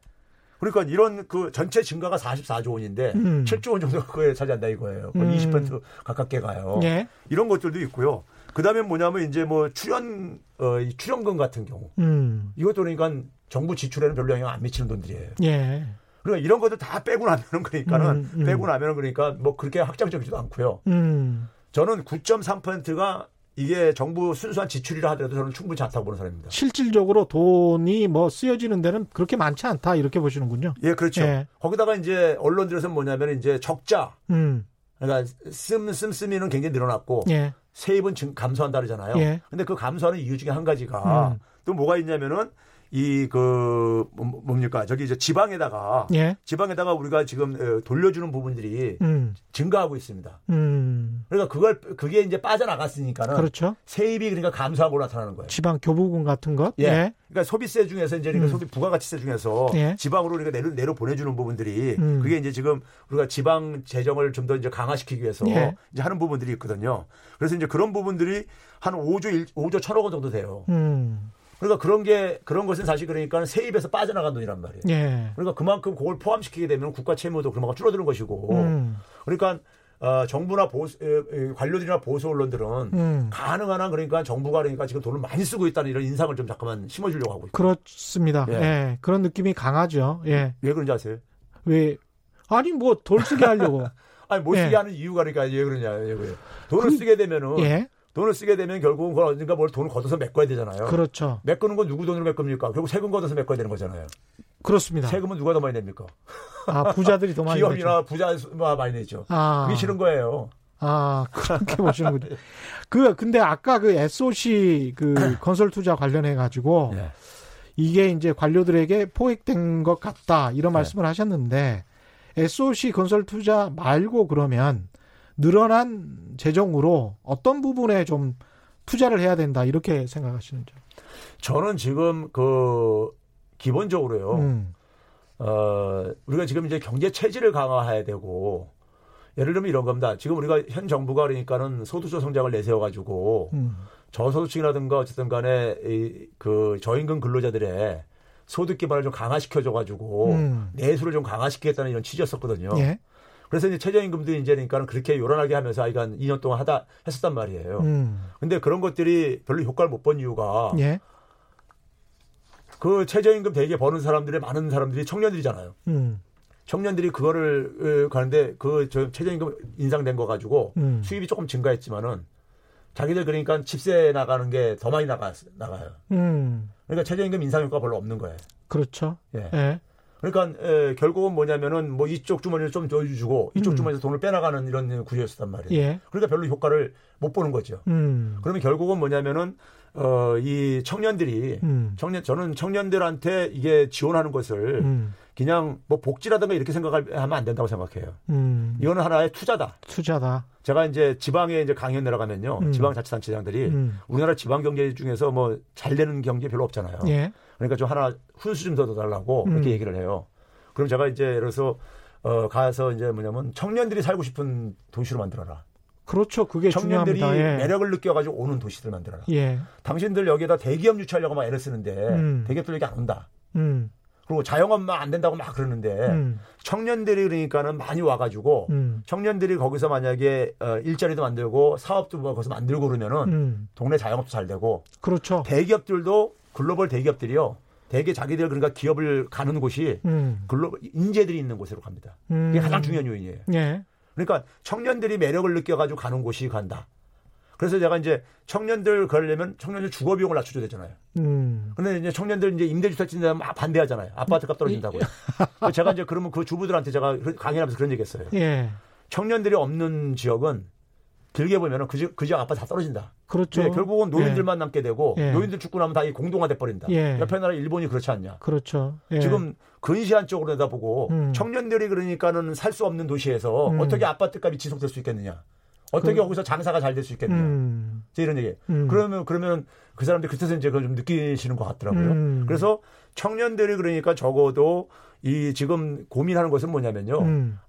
그러니까 이런 그 전체 증가가 44조 원인데 음. 7조 원 정도가 그거에 차지한다 이거예요. 거의 음. 20% 가깝게 가요. 예. 이런 것들도 있고요. 그다음에 뭐냐면 이제 뭐 출연 어, 이 출연금 같은 경우 음, 이것도 그러니까 정부 지출에는 별로 영향 안 미치는 돈들이에요. 예. 그러니까 이런 것들 다 빼고 나면은 그러니까는 음, 음. 빼고 나면은 그러니까 뭐 그렇게 확장적이지도 않고요. 음, 저는 9.3%가 이게 정부 순수한 지출이라 하더라도 저는 충분치 않다고 보는 사람입니다. 실질적으로 돈이 뭐 쓰여지는 데는 그렇게 많지 않다 이렇게 보시는군요. 예, 그렇죠. 예. 거기다가 이제 언론들에서 뭐냐면 이제 적자 음, 그러니까 씀, 씀씀이는 굉장히 늘어났고 예, 세입은 증, 감소한다 그러잖아요. 예. 근데 그 감소하는 이유 중에 한 가지가 음. 또 뭐가 있냐면은 이 그 뭡니까 저기 이제 지방에다가 예, 지방에다가 우리가 지금 어, 돌려주는 부분들이 음, 증가하고 있습니다. 음, 그러니까 그걸 그게 이제 빠져나갔으니까는 그렇죠. 세입이 그러니까 감소하고 나타나는 거예요. 지방 교부금 같은 것. 예. 예, 그러니까 소비세 중에서 이제 그러니까 음. 소비 부가가치세 중에서 예. 지방으로 우리가 내려 내려 보내주는 부분들이 음. 그게 이제 지금 우리가 지방 재정을 좀 더 이제 강화시키기 위해서 예. 이제 하는 부분들이 있거든요. 그래서 이제 그런 부분들이 한 5조 1, 5조 1천억 원 정도 돼요. 음, 그러니까 그런 게 그런 것은 사실 그러니까 세입에서 빠져나간 돈이란 말이에요. 예, 그러니까 그만큼 그걸 포함시키게 되면 국가 채무도 그만큼 줄어드는 것이고 음, 그러니까 어, 정부나 보수 에, 에, 관료들이나 보수 언론들은 음. 가능한 한 그러니까 정부가 그러니까 지금 돈을 많이 쓰고 있다는 이런 인상을 좀 잠깐만 심어주려고 하고 있고 그렇습니다. 예. 예. 그런 느낌이 강하죠. 예, 왜 그런지 아세요? 왜 아니 뭐덜 쓰게 하려고. 아니 못 쓰게 예. 하는 이유가 그러니까 왜 그러냐 왜 그래요? 돈을 그- 쓰게 되면은 예, 돈을 쓰게 되면 결국은 그걸 어딘가 뭘 돈을 걷어서 메꿔야 되잖아요. 그렇죠. 메꾸는 건 누구 돈으로 메꿉니까? 결국 세금 걷어서 메꿔야 되는 거잖아요. 그렇습니다. 세금은 누가 더 많이 냅니까? 아 부자들이 더 많이 기업이나. 부자가 많이 내죠. 아, 그게 싫은 거예요. 아 그렇게 보시는군요. 그 근데 아까 그 SOC 그 건설 투자 관련해 가지고 예. 이게 이제 관료들에게 포획된 것 같다 이런 말씀을 하셨는데 SOC 건설 투자 말고 그러면 늘어난 재정으로 어떤 부분에 좀 투자를 해야 된다 이렇게 생각하시는지. 저는 지금 그 기본적으로요. 음, 어, 우리가 지금 이제 경제 체질을 강화해야 되고 예를 들면 이런 겁니다. 지금 우리가 현 정부가 그러니까는 소득주 성장을 내세워 가지고 음, 저소득층이라든가 어쨌든 간에 이, 그 저임금 근로자들의 소득 기반을 좀 강화시켜 줘 가지고 음. 내수를 좀 강화시키겠다는 이런 취지였었거든요. 예, 그래서 이제 최저임금도 이제 그러니까는 그렇게 요란하게 하면서 아이가 한 2년 동안 하다 했었단 말이에요. 음, 근데 그런 것들이 별로 효과를 못 본 이유가 예, 그 최저임금 대개 버는 사람들의 많은 사람들이 청년들이잖아요. 음, 청년들이 그거를 어, 가는데 그 저 최저임금 인상된 거 가지고 음. 수입이 조금 증가했지만은 자기들 그러니까 집세 나가는 게 더 많이 나가 나가요. 음. 그러니까 최저임금 인상 효과 별로 없는 거예요. 그렇죠. 예. 예. 그러니까 에, 결국은 뭐냐면은 뭐 이쪽 주머니를 좀더 주고 이쪽 음. 주머니에서 돈을 빼나가는 이런 구조였단 말이에요. 예. 그러니까 별로 효과를 못 보는 거죠. 음. 그러면 결국은 뭐냐면은 어, 이 청년들이 음. 청년 저는 청년들한테 이게 지원하는 것을 음. 그냥 뭐 복지라든가 이렇게 생각하면 안 된다고 생각해요. 음. 이거는 하나의 투자다. 투자다. 제가 이제 지방에 이제 강연 내려가면요. 음. 지방자치단체장들이 음. 우리나라 지방 경제 중에서 뭐 잘 되는 경제 별로 없잖아요. 예. 그러니까 좀 하나 훈수 좀 더 달라고 음. 이렇게 얘기를 해요. 그럼 제가 이제 예를 들어서 어 가서 이제 뭐냐면 청년들이 살고 싶은 도시로 만들어라. 그렇죠. 그게 청년들이 중요합니다. 예. 매력을 느껴가지고 오는 도시들 만들어라. 예. 당신들 여기에다 대기업 유치하려고 막 애를 쓰는데 음. 대기업들 여기 안 온다. 음. 그리고 자영업만 안 된다고 막 그러는데 음. 청년들이 그러니까는 많이 와가지고 음. 청년들이 거기서 만약에 어, 일자리도 만들고 사업도 뭐 거기서 만들고 그러면은 음. 동네 자영업도 잘 되고 그렇죠. 대기업들도 글로벌 대기업들이요. 대개 자기들 그러니까 기업을 가는 곳이 음. 글로벌 인재들이 있는 곳으로 갑니다. 음. 이게 가장 중요한 요인이에요. 예. 그러니까 청년들이 매력을 느껴가지고 가는 곳이 간다. 그래서 제가 이제 청년들 그러려면 청년들 주거 비용을 낮춰줘야 되잖아요. 음. 근데 이제 청년들 이제 임대주택 짓는데 막 반대하잖아요. 아파트 값 떨어진다고요. 그래서 제가 이제 그러면 그 주부들한테 제가 강연하면서 그런 얘기 했어요. 예. 청년들이 없는 지역은 길게 보면은 그 지역, 그 지역 아파트 다 떨어진다. 그렇죠. 네, 결국은 노인들만 남게 되고 예. 노인들 죽고 나면 다 이 공동화돼 버린다. 예. 옆에 나라 일본이 그렇지 않냐. 그렇죠. 예. 지금 근시안 쪽으로 내다보고 음. 청년들이 그러니까는 살 수 없는 도시에서 음. 어떻게 아파트 값이 지속될 수 있겠느냐. 어떻게 그- 거기서 장사가 잘 될 수 있겠느냐. 음. 이런 얘기. 음. 그러면 그러면 그 사람들이 그때서 이제 그걸 좀 느끼시는 것 같더라고요. 음. 그래서 청년들이 그러니까 적어도 이 지금 고민하는 것은 뭐냐면요. 음.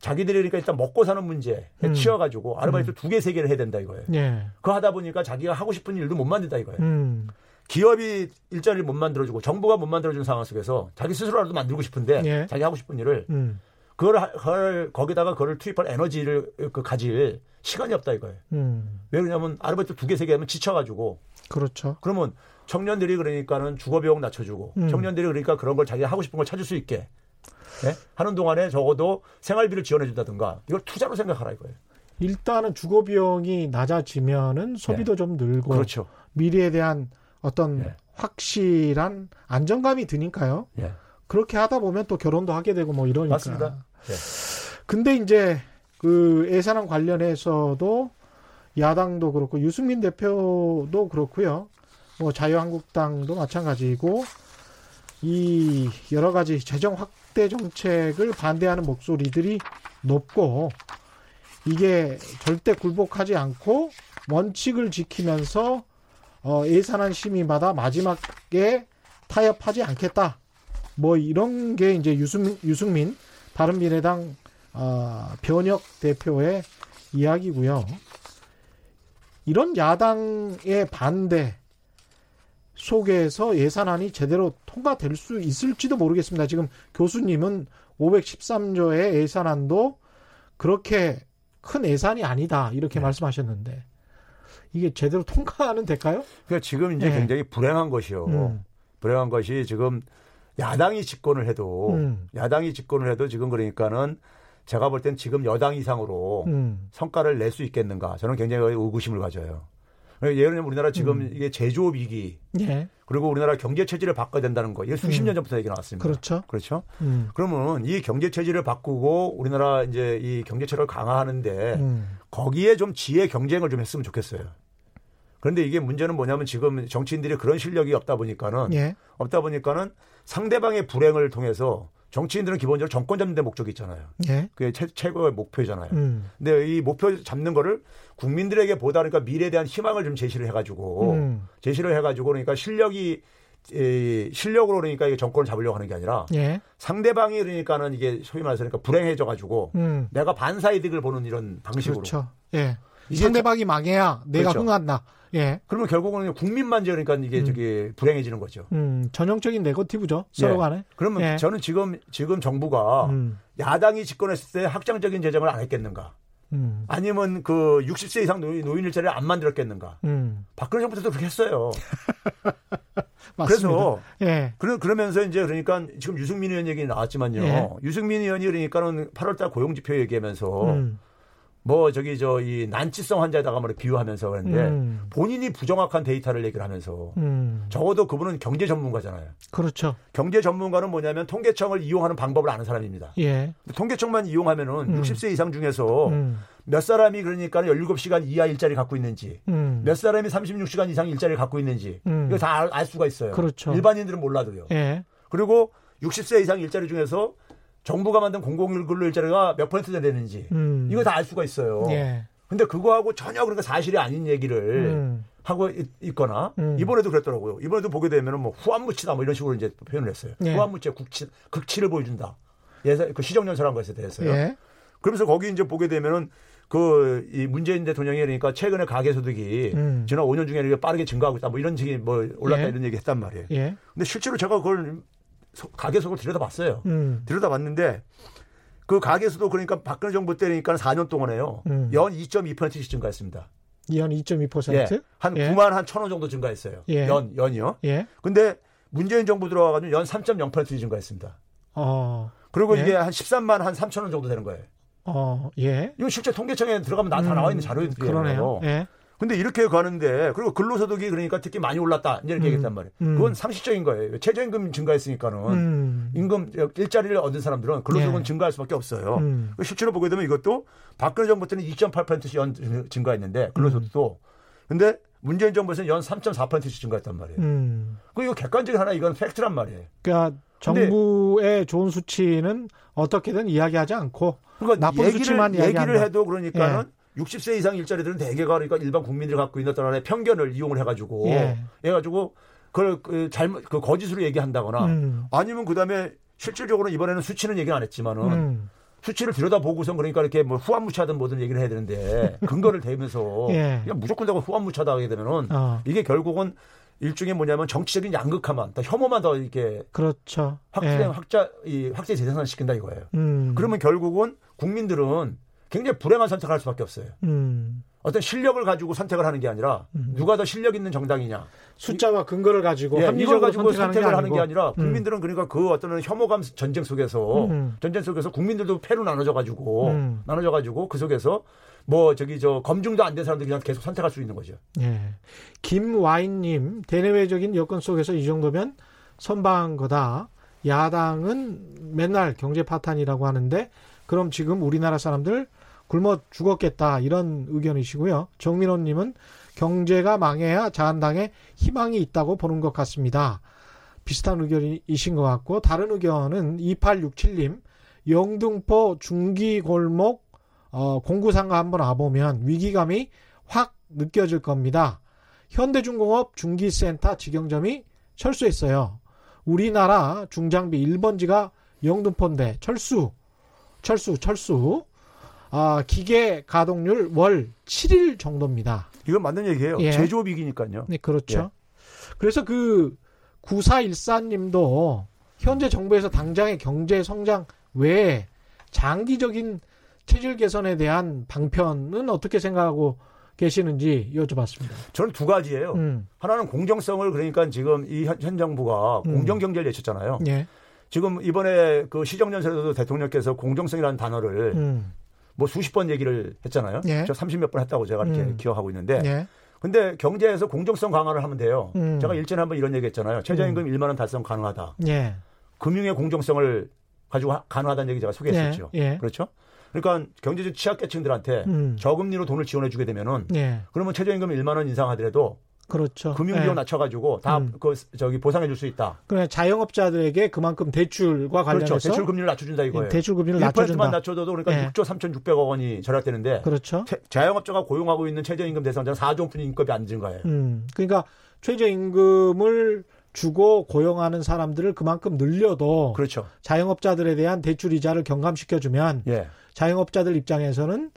자기들이 그러니까 일단 먹고 사는 문제에 음. 치여가지고 아르바이트 두 개, 세 개를 해야 된다 이거예요. 예. 그거 하다 보니까 자기가 하고 싶은 일도 못 만든다 이거예요. 음. 기업이 일자리를 못 만들어주고 정부가 못 만들어주는 상황 속에서 자기 스스로라도 만들고 싶은데 예. 자기 하고 싶은 일을 음. 그걸, 하- 그걸 거기다가 그걸 투입할 에너지를 그 가질 시간이 없다 이거예요. 음. 왜 그러냐면 아르바이트 두 개 세 개 하면 지쳐가지고 그렇죠. 그러면 청년들이 그러니까는 주거 비용 낮춰주고 음. 청년들이 그러니까 그런 걸 자기가 하고 싶은 걸 찾을 수 있게 예? 하는 동안에 적어도 생활비를 지원해준다든가 이걸 투자로 생각하라 이거예요. 일단은 주거 비용이 낮아지면은 소비도 좀 늘고 그렇죠. 미래에 대한 어떤 예. 확실한 안정감이 드니까요. 예. 그렇게 하다 보면 또 결혼도 하게 되고 뭐 이러니까. 맞습니다. 예. 근데 이제 그 예산안 관련해서도 야당도 그렇고 유승민 대표도 그렇고요. 뭐 자유한국당도 마찬가지고 이 여러 가지 재정 확 대 정책을 반대하는 목소리들이 높고 이게 절대 굴복하지 않고 원칙을 지키면서 어, 예산안 심의마다 마지막에 타협하지 않겠다. 뭐 이런 게 이제 유승민, 유승민 바른미래당 어, 변혁 대표의 이야기고요. 이런 야당의 반대 속에서 예산안이 제대로 통과될 수 있을지도 모르겠습니다. 지금 교수님은 513조의 예산안도 그렇게 큰 예산이 아니다 이렇게 네. 말씀하셨는데 이게 제대로 통과는 될까요? 그러니까 지금 이제 예. 굉장히 불행한 것이요. 음. 불행한 것이 지금 야당이 집권을 해도 음. 야당이 집권을 해도 지금 그러니까는 제가 볼 땐 지금 여당 이상으로 음. 성과를 낼 수 있겠는가 저는 굉장히 의구심을 가져요. 예를 들면 우리나라 지금 음. 이게 제조업 위기 예, 그리고 우리나라 경제 체질을 바꿔야 된다는 거 이게 수십 음. 년 전부터 얘기 나왔습니다. 그렇죠. 그렇죠. 음. 그러면 이 경제 체질을 바꾸고 우리나라 이제 이 경제 체를 강화하는데 음. 거기에 좀 지혜 경쟁을 좀 했으면 좋겠어요. 그런데 이게 문제는 뭐냐면 지금 정치인들이 그런 실력이 없다 보니까는 예, 없다 보니까는 상대방의 불행을 통해서 정치인들은 기본적으로 정권 잡는 데 목적이 있잖아요. 예, 그게 최, 최고의 목표잖아요. 음. 근데 이 목표 잡는 거를 국민들에게 보다 그러니까 미래에 대한 희망을 좀 제시를 해가지고 음. 제시를 해가지고 그러니까 실력이 이 실력으로 그러니까 이게 정권을 잡으려고 하는 게 아니라 예, 상대방이 그러니까는 이게 소위 말해서 그러니까 불행해져 가지고 음. 내가 반사이득을 보는 이런 방식으로 그렇죠. 예. 상대방이 망해야 내가 그렇죠. 흥한다. 예. 그러면 결국은 국민만 그러니까 이게 음. 저기 불행해지는 거죠. 음, 전형적인 네거티브죠. 서로 예. 간에. 그러면 예. 저는 지금 지금 정부가 음, 야당이 집권했을 때 확장적인 재정을 안 했겠는가? 음, 아니면 그 60세 이상 노인, 노인 일자리를 안 만들었겠는가? 음. 박근혜 정부 때도 그렇게 했어요. 맞습니다. 그래서 예. 그러, 그러면서 이제 그러니까 지금 유승민 의원 얘기 나왔지만요. 예. 유승민 의원이 그러니까는 8월달 고용지표 얘기하면서 음, 뭐 저기 저 이 난치성 환자에다가 뭐 비유하면서 그러는데 음. 본인이 부정확한 데이터를 얘기를 하면서 음. 적어도 그분은 경제 전문가잖아요. 그렇죠. 경제 전문가는 뭐냐면 통계청을 이용하는 방법을 아는 사람입니다. 예. 통계청만 이용하면은 음. 60세 이상 중에서 음. 몇 사람이 그러니까 17시간 이하 일자리 갖고 있는지 음. 몇 사람이 36시간 이상 일자리를 갖고 있는지 음. 이거 다 알 수가 있어요. 그렇죠. 일반인들은 몰라도요. 예. 그리고 60세 이상 일자리 중에서 정부가 만든 공공근로 일자리가 몇 퍼센트 되는지 음. 이거 다 알 수가 있어요. 예. 근데 그거하고 전혀 그러니까 사실이 아닌 얘기를 음. 하고 있, 거나 음. 이번에도 그랬더라고요. 이번에도 보게 되면은 뭐 후한무치다 뭐 이런 식으로 이제 표현을 했어요. 예. 후한무치의 국치, 극치를 보여준다. 예산 그 시정연설한 것에 대해서요. 예. 그러면서 거기 이제 보게 되면은 그 이 문재인 대통령이 그러니까 최근에 가계소득이 음. 지난 5년 중에 이렇게 빠르게 증가하고 있다. 뭐 이런 식이 뭐 올랐다 예. 이런 얘기 했단 말이에요. 예. 근데 실제로 제가 그걸 소- 가계소득을 들여다봤어요. 음. 들여다봤는데 그 가계수도 그러니까 박근혜 정부 때니까 4년 동안에요. 음. 연 2.2%씩 증가했습니다. 연 2.2%? 예. 한 예. 9만 한 천 원 정도 증가했어요. 예. 연 연이요. 예. 근데 문재인 정부 들어와가지고 연 3.0% 증가했습니다. 어. 그리고 예. 이게 한 13만 한 3천 원 정도 되는 거예요. 어. 예. 이거 실제 통계청에 들어가면 나다 나와 있는 자료예요. 그러네요. 예. 근데 이렇게 가는데 그리고 근로소득이 그러니까 특히 많이 올랐다 이제 이렇게 음. 얘기했단 말이에요. 음. 그건 상식적인 거예요. 최저임금 증가했으니까는 음. 임금 일자리를 얻은 사람들은 근로소득은 예. 증가할 수밖에 없어요. 음. 실제로 보게 되면 이것도 박근혜 정부 때는 2.8%씩 연 증가했는데 근로소득도 근데 문재인 정부에서는 연 3.4%씩 증가했단 말이에요. 음. 그 이거 객관적인 하나 이건 팩트란 말이에요. 그러니까 정부의 좋은 수치는 어떻게든 이야기하지 않고 그러니까 나쁜 얘기를, 수치만 얘기를 이야기한다. 해도 그러니까는 60세 이상 일자리들은 대개가 그러니까 일반 국민들이 갖고 있는 어떤 하나의 편견을 이용을 해가지고 예. 해가지고 그걸 그 잘못 그 거짓으로 얘기한다거나 음. 아니면 그다음에 실질적으로 이번에는 수치는 얘기는 안 했지만은 음. 수치를 들여다보고선 그러니까 이렇게 뭐 후한무치하든 뭐든 얘기를 해야 되는데 근거를 대면서 예. 그냥 무조건 자꾸 후한무치하다 하게 되면은 어. 이게 결국은 일종의 뭐냐면 정치적인 양극화만 더 혐오만 더 이렇게 그렇죠. 확대 예. 확자 이 확대 재생산 시킨다 이거예요. 음. 그러면 결국은 국민들은 굉장히 불행한 선택을 할 수밖에 없어요. 음. 어떤 실력을 가지고 선택을 하는 게 아니라 누가 더 실력 있는 정당이냐. 숫자와 근거를 가지고 예, 합리적으로 가지고 선택을 게 하는 게. 아니라 국민들은 그러니까 그 어떤 혐오감 전쟁 속에서 음. 전쟁 속에서 국민들도 패로 나눠져 가지고 음. 나눠져 가지고 그 속에서 뭐 저기 저 검증도 안 된 사람들이 그냥 계속 선택할 수 있는 거죠. 예. 김와인님, 대내외적인 여건 속에서 이 정도면 선방한 거다. 야당은 맨날 경제 파탄이라고 하는데, 그럼 지금 우리나라 사람들 굶어 죽었겠다. 이런 의견이시고요. 정민호님은 경제가 망해야 자한당에 희망이 있다고 보는 것 같습니다. 비슷한 의견이신 것 같고, 다른 의견은 2867님, 영등포 중기골목 어, 공구상가 한번 와보면 위기감이 확 느껴질 겁니다. 현대중공업 중기센터 직영점이 철수했어요. 우리나라 중장비 1번지가 영등포인데 철수, 철수, 철수. 아, 기계 가동률 월 7일 정도입니다. 이건 맞는 얘기예요. 예. 제조업 위기니까요. 네, 그렇죠. 그래서 그 9414님도 현재 정부에서 당장의 경제 성장 외에 장기적인 체질 개선에 대한 방편은 어떻게 생각하고 계시는지 여쭤봤습니다. 저는 두 가지예요. 음, 하나는 공정성을 그러니까 지금 이 현, 현 정부가 음. 공정 경제를 내쳤잖아요. 예, 지금 이번에 그 시정연설에서도 대통령께서 공정성이라는 단어를 음, 뭐 수십 번 얘기를 했잖아요. 예. 저 30몇 번 했다고 제가 이렇게 음. 기억하고 있는데 예, 근데 경제에서 공정성 강화를 하면 돼요. 음. 제가 일전에 한번 이런 얘기 했잖아요. 최저임금 1만 원 달성 가능하다. 예, 금융의 공정성을 가지고 하- 가능하다는 얘기 제가 소개했었죠. 예, 예. 그렇죠? 그러니까 경제적 취약계층들한테 음. 저금리로 돈을 지원해 주게 되면은 예, 그러면 최저임금 1만 원 인상하더라도 그렇죠. 금융비용 예. 낮춰가지고 다 음. 그 저기 보상해 줄 수 있다. 그래 자영업자들에게 그만큼 대출과 관련해서 그렇죠. 대출 금리를 낮춰준다 이거예요. 대출 금리를 1%만 낮춰준다. 낮춰줘도 그러니까 예. 6조 3,600억 원이 절약되는데 그렇죠. 태- 자영업자가 고용하고 있는 최저임금 대상자는 4조 분 인건비 안 증가해요. 음, 그러니까 최저임금을 주고 고용하는 사람들을 그만큼 늘려도 그렇죠. 자영업자들에 대한 대출 이자를 경감시켜주면 예. 자영업자들 입장에서는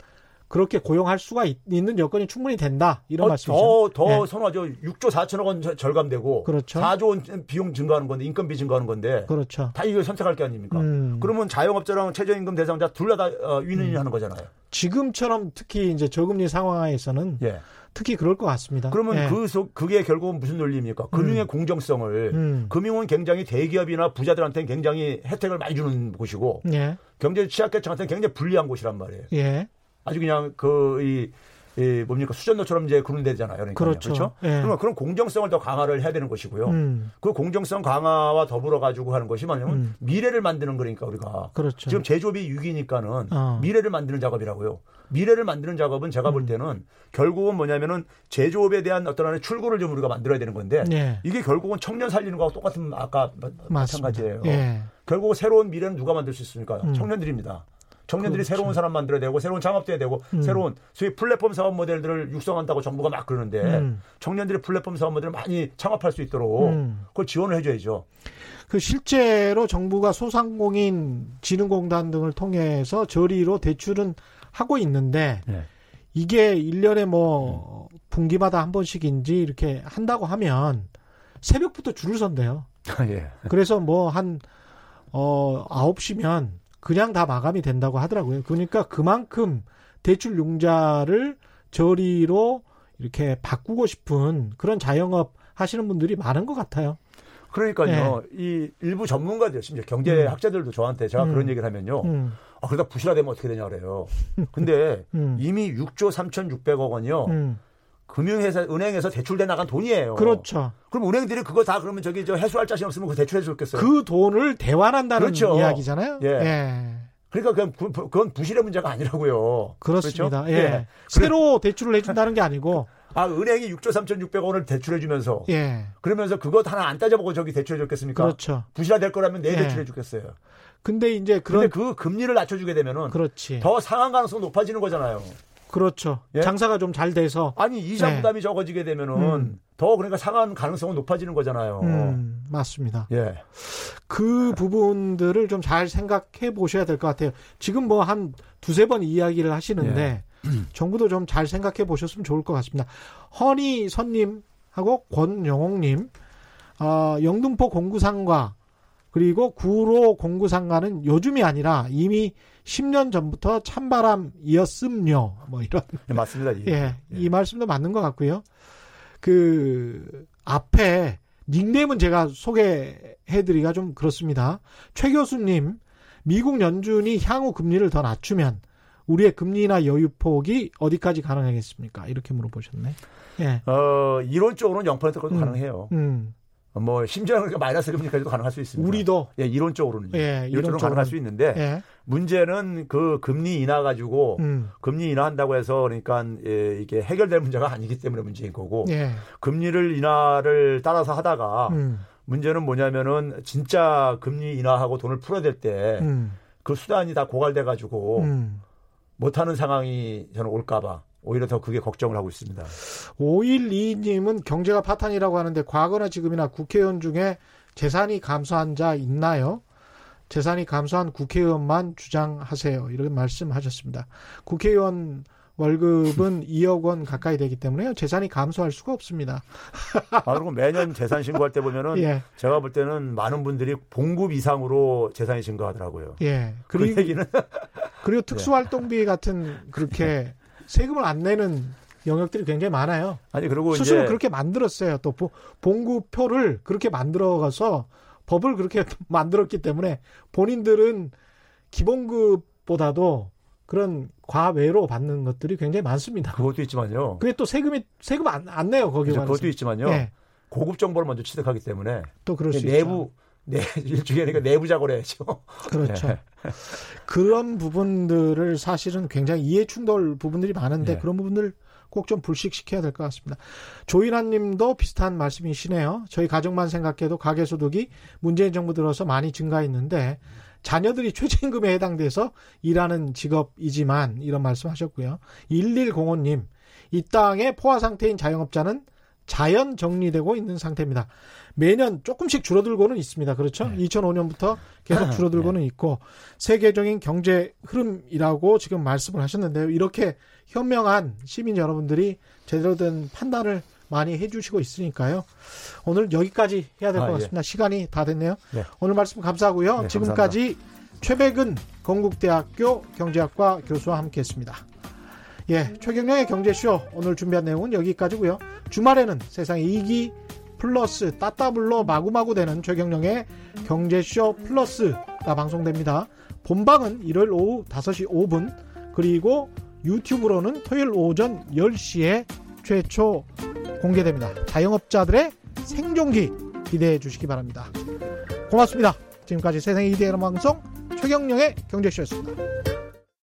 그렇게 고용할 수가 있, 는 여건이 충분히 된다 이런 어, 말씀이죠. 더, 더 예. 선호하죠. 6조 4천억 원 절- 절감되고 그렇죠. 4조 원 비용 증가하는 건데 인건비 증가하는 건데 그렇죠. 다 이거 선택할 게 아닙니까? 음. 그러면 자영업자랑 최저임금 대상자 둘 다 어, 윈윈이 하는 거잖아요. 지금처럼 특히 이제 저금리 상황하에서는 예. 특히 그럴 것 같습니다. 그러면 예. 그 속, 그게 결국은 무슨 논리입니까? 금융의 공정성을 음. 금융은 굉장히 대기업이나 부자들한테는 굉장히 혜택을 많이 주는 곳이고 예, 경제 취약계층한테는 굉장히 불리한 곳이란 말이에요. 예, 아주 그냥 그이 이 뭡니까 수전노처럼 이제 그런 데잖아요. 그러니까 그렇죠. 그렇죠. 예. 그러면 그런 공정성을 더 강화를 해야 되는 것이고요. 음, 그 공정성 강화와 더불어 가지고 하는 것이 뭐냐면 음. 미래를 만드는 거니까 우리가 그렇죠. 지금 제조업이 6위니까는 어. 미래를 만드는 작업이라고요. 미래를 만드는 작업은 제가 음. 볼 때는 결국은 뭐냐면은 제조업에 대한 어떤 하나의 출구를 좀 우리가 만들어야 되는 건데 예. 이게 결국은 청년 살리는 거하고 똑같은 아까 마- 마찬가지예요. 예. 결국 새로운 미래는 누가 만들 수 있습니까? 음. 청년들입니다. 청년들이 그렇죠. 새로운 사람 만들어야 되고 새로운 창업도 해야 되고 음. 새로운 소위 플랫폼 사업 모델들을 육성한다고 정부가 막 그러는데 음. 청년들이 플랫폼 사업 모델을 많이 창업할 수 있도록 음. 그걸 지원을 해줘야죠. 그 실제로 정부가 소상공인 진흥공단 등을 통해서 저리로 대출은 하고 있는데 네. 이게 1년에 뭐 분기마다 한 번씩인지 이렇게 한다고 하면 새벽부터 줄을 선대요. 예. 그래서 뭐 한 어, 9시면 그냥 다 마감이 된다고 하더라고요. 그러니까 그만큼 대출 융자를 저리로 이렇게 바꾸고 싶은 그런 자영업 하시는 분들이 많은 것 같아요. 그러니까요. 이 일부 전문가들, 심지어 경제학자들도 저한테 제가 음. 그런 얘기를 하면요. 음, 아, 그러다 부실화되면 어떻게 되냐 그래요. 근데 음, 이미 6조 3,600억 원이요. 음. 금융회사, 은행에서 대출돼 나간 돈이에요. 그렇죠. 그럼 은행들이 그거 다 그러면 저기 저 해소할 자신 없으면 그 대출해 줬겠어요. 그 돈을 대환한다는 그렇죠. 이야기잖아요. 예. 예. 그러니까 그건, 부- 그건 부실의 문제가 아니라고요. 그렇습니다. 그렇죠? 예. 새로 대출을 해준다는 게 아니고, 아, 은행이 6조 3,600원을 대출해 주면서 예. 그러면서 그거 하나 안 따져보고 저기 대출해 줬겠습니까? 그렇죠. 부실화 될 거라면 내 예. 대출해 주겠어요. 근데 이제 그런데 그런, 그 금리를 낮춰주게 되면은 그렇지. 더 상한 가능성 높아지는 거잖아요. 그렇죠. 예? 장사가 좀 잘 돼서, 아니 이자 네. 부담이 적어지게 되면은 음. 더 그러니까 상한 가능성은 높아지는 거잖아요. 음, 맞습니다. 예. 그 부분들을 좀 잘 생각해 보셔야 될 것 같아요. 지금 뭐 한 두세 번 이야기를 하시는데 정부도 좀 잘 생각해 보셨으면 좋을 것 같습니다. 허니 선님하고 권영옥님, 어, 영등포 공구상과 그리고 구로 공구상가는 요즘이 아니라 이미 10년 전부터 찬바람이었음요. 뭐 이런 예, 맞습니다. 예. 예, 이 말씀도 맞는 것 같고요. 그 앞에 닉네임은 제가 소개해드리기가 좀 그렇습니다. 최 교수님, 미국 연준이 향후 금리를 더 낮추면 우리의 금리나 여유폭이 어디까지 가능하겠습니까? 이렇게 물어보셨네. 예, 어, 이론적으로는 0%까지도 음. 가능해요. 음, 뭐 심지어는 마이너스 금리까지도 가능할 수 있습니다. 우리도 예, 이론적으로는 예, 이론적으로. 가능할 수 있는데 예, 문제는 그 금리 인하 가지고 음, 금리 인하한다고 해서 그러니까 예, 이게 해결될 문제가 아니기 때문에 문제인 거고 예, 금리를 인하를 따라서 하다가 음, 문제는 뭐냐면은 진짜 금리 인하하고 돈을 풀어야 될때그 음, 수단이 다 고갈돼 가지고 음. 못하는 상황이 저는 올까봐 오히려 더 그게 걱정을 하고 있습니다. 5122님은 경제가 파탄이라고 하는데 과거나 지금이나 국회의원 중에 재산이 감소한 자 있나요? 재산이 감소한 국회의원만 주장하세요. 이런 말씀하셨습니다. 국회의원 월급은 2억 원 가까이 되기 때문에요. 재산이 감소할 수가 없습니다. 아, 그리고 매년 재산 신고할 때 보면은 예, 제가 볼 때는 많은 분들이 봉급 이상으로 재산이 증가하더라고요. 예. 그 그리고, 얘기는 그리고 특수활동비 같은 그렇게 세금을 안 내는 영역들이 굉장히 많아요. 아니 그리고 스스로 이제 그렇게 만들었어요. 또 보- 봉구표를 그렇게 만들어가서 법을 그렇게 만들었기 때문에 본인들은 기본급보다도 그런 과외로 받는 것들이 굉장히 많습니다. 그것도 있지만요. 그게 또 세금이 세금 안, 안 내요 거기 그죠, 관해서. 그것도 있지만요. 예, 고급 정보를 먼저 취득하기 때문에 또 그럴 수 내부 내 일종의 그러니까 내부 작업을 해야죠. 그렇죠. 예. 그런 부분들을 사실은 굉장히 이해 충돌 부분들이 많은데 예. 그런 부분들 꼭 좀 불식시켜야 될 것 같습니다. 조인환 님도 비슷한 말씀이시네요. 저희 가정만 생각해도 가계소득이 문재인 정부 들어서 많이 증가했는데 자녀들이 최저임금에 해당돼서 일하는 직업이지만 이런 말씀 하셨고요. 1105님, 이 땅에 포화 상태인 자영업자는 자연 정리되고 있는 상태입니다. 매년 조금씩 줄어들고는 있습니다. 그렇죠? 2005년부터 계속 줄어들고는 있고 세계적인 경제 흐름이라고 지금 말씀을 하셨는데요. 이렇게 현명한 시민 여러분들이 제대로 된 판단을 많이 해주시고 있으니까요. 오늘 여기까지 해야 될것 아, 예. 같습니다. 시간이 다 됐네요. 네. 오늘 말씀 감사하고요. 네, 지금까지 최백은 건국대학교 경제학과 교수와 함께했습니다. 예, 최경영의 경제쇼 오늘 준비한 내용은 여기까지고요. 주말에는 세상에 이기 플러스 따따블로 마구마구 되는 최경영의 경제쇼 플러스가 방송됩니다. 본방은 일요일 오후 5시 5분 그리고 유튜브로는 토요일 오전 10시에 최초 공개됩니다. 자영업자들의 생존기 기대해 주시기 바랍니다. 고맙습니다. 지금까지 세상의 이대한 방송 최경령의 경제쇼였습니다.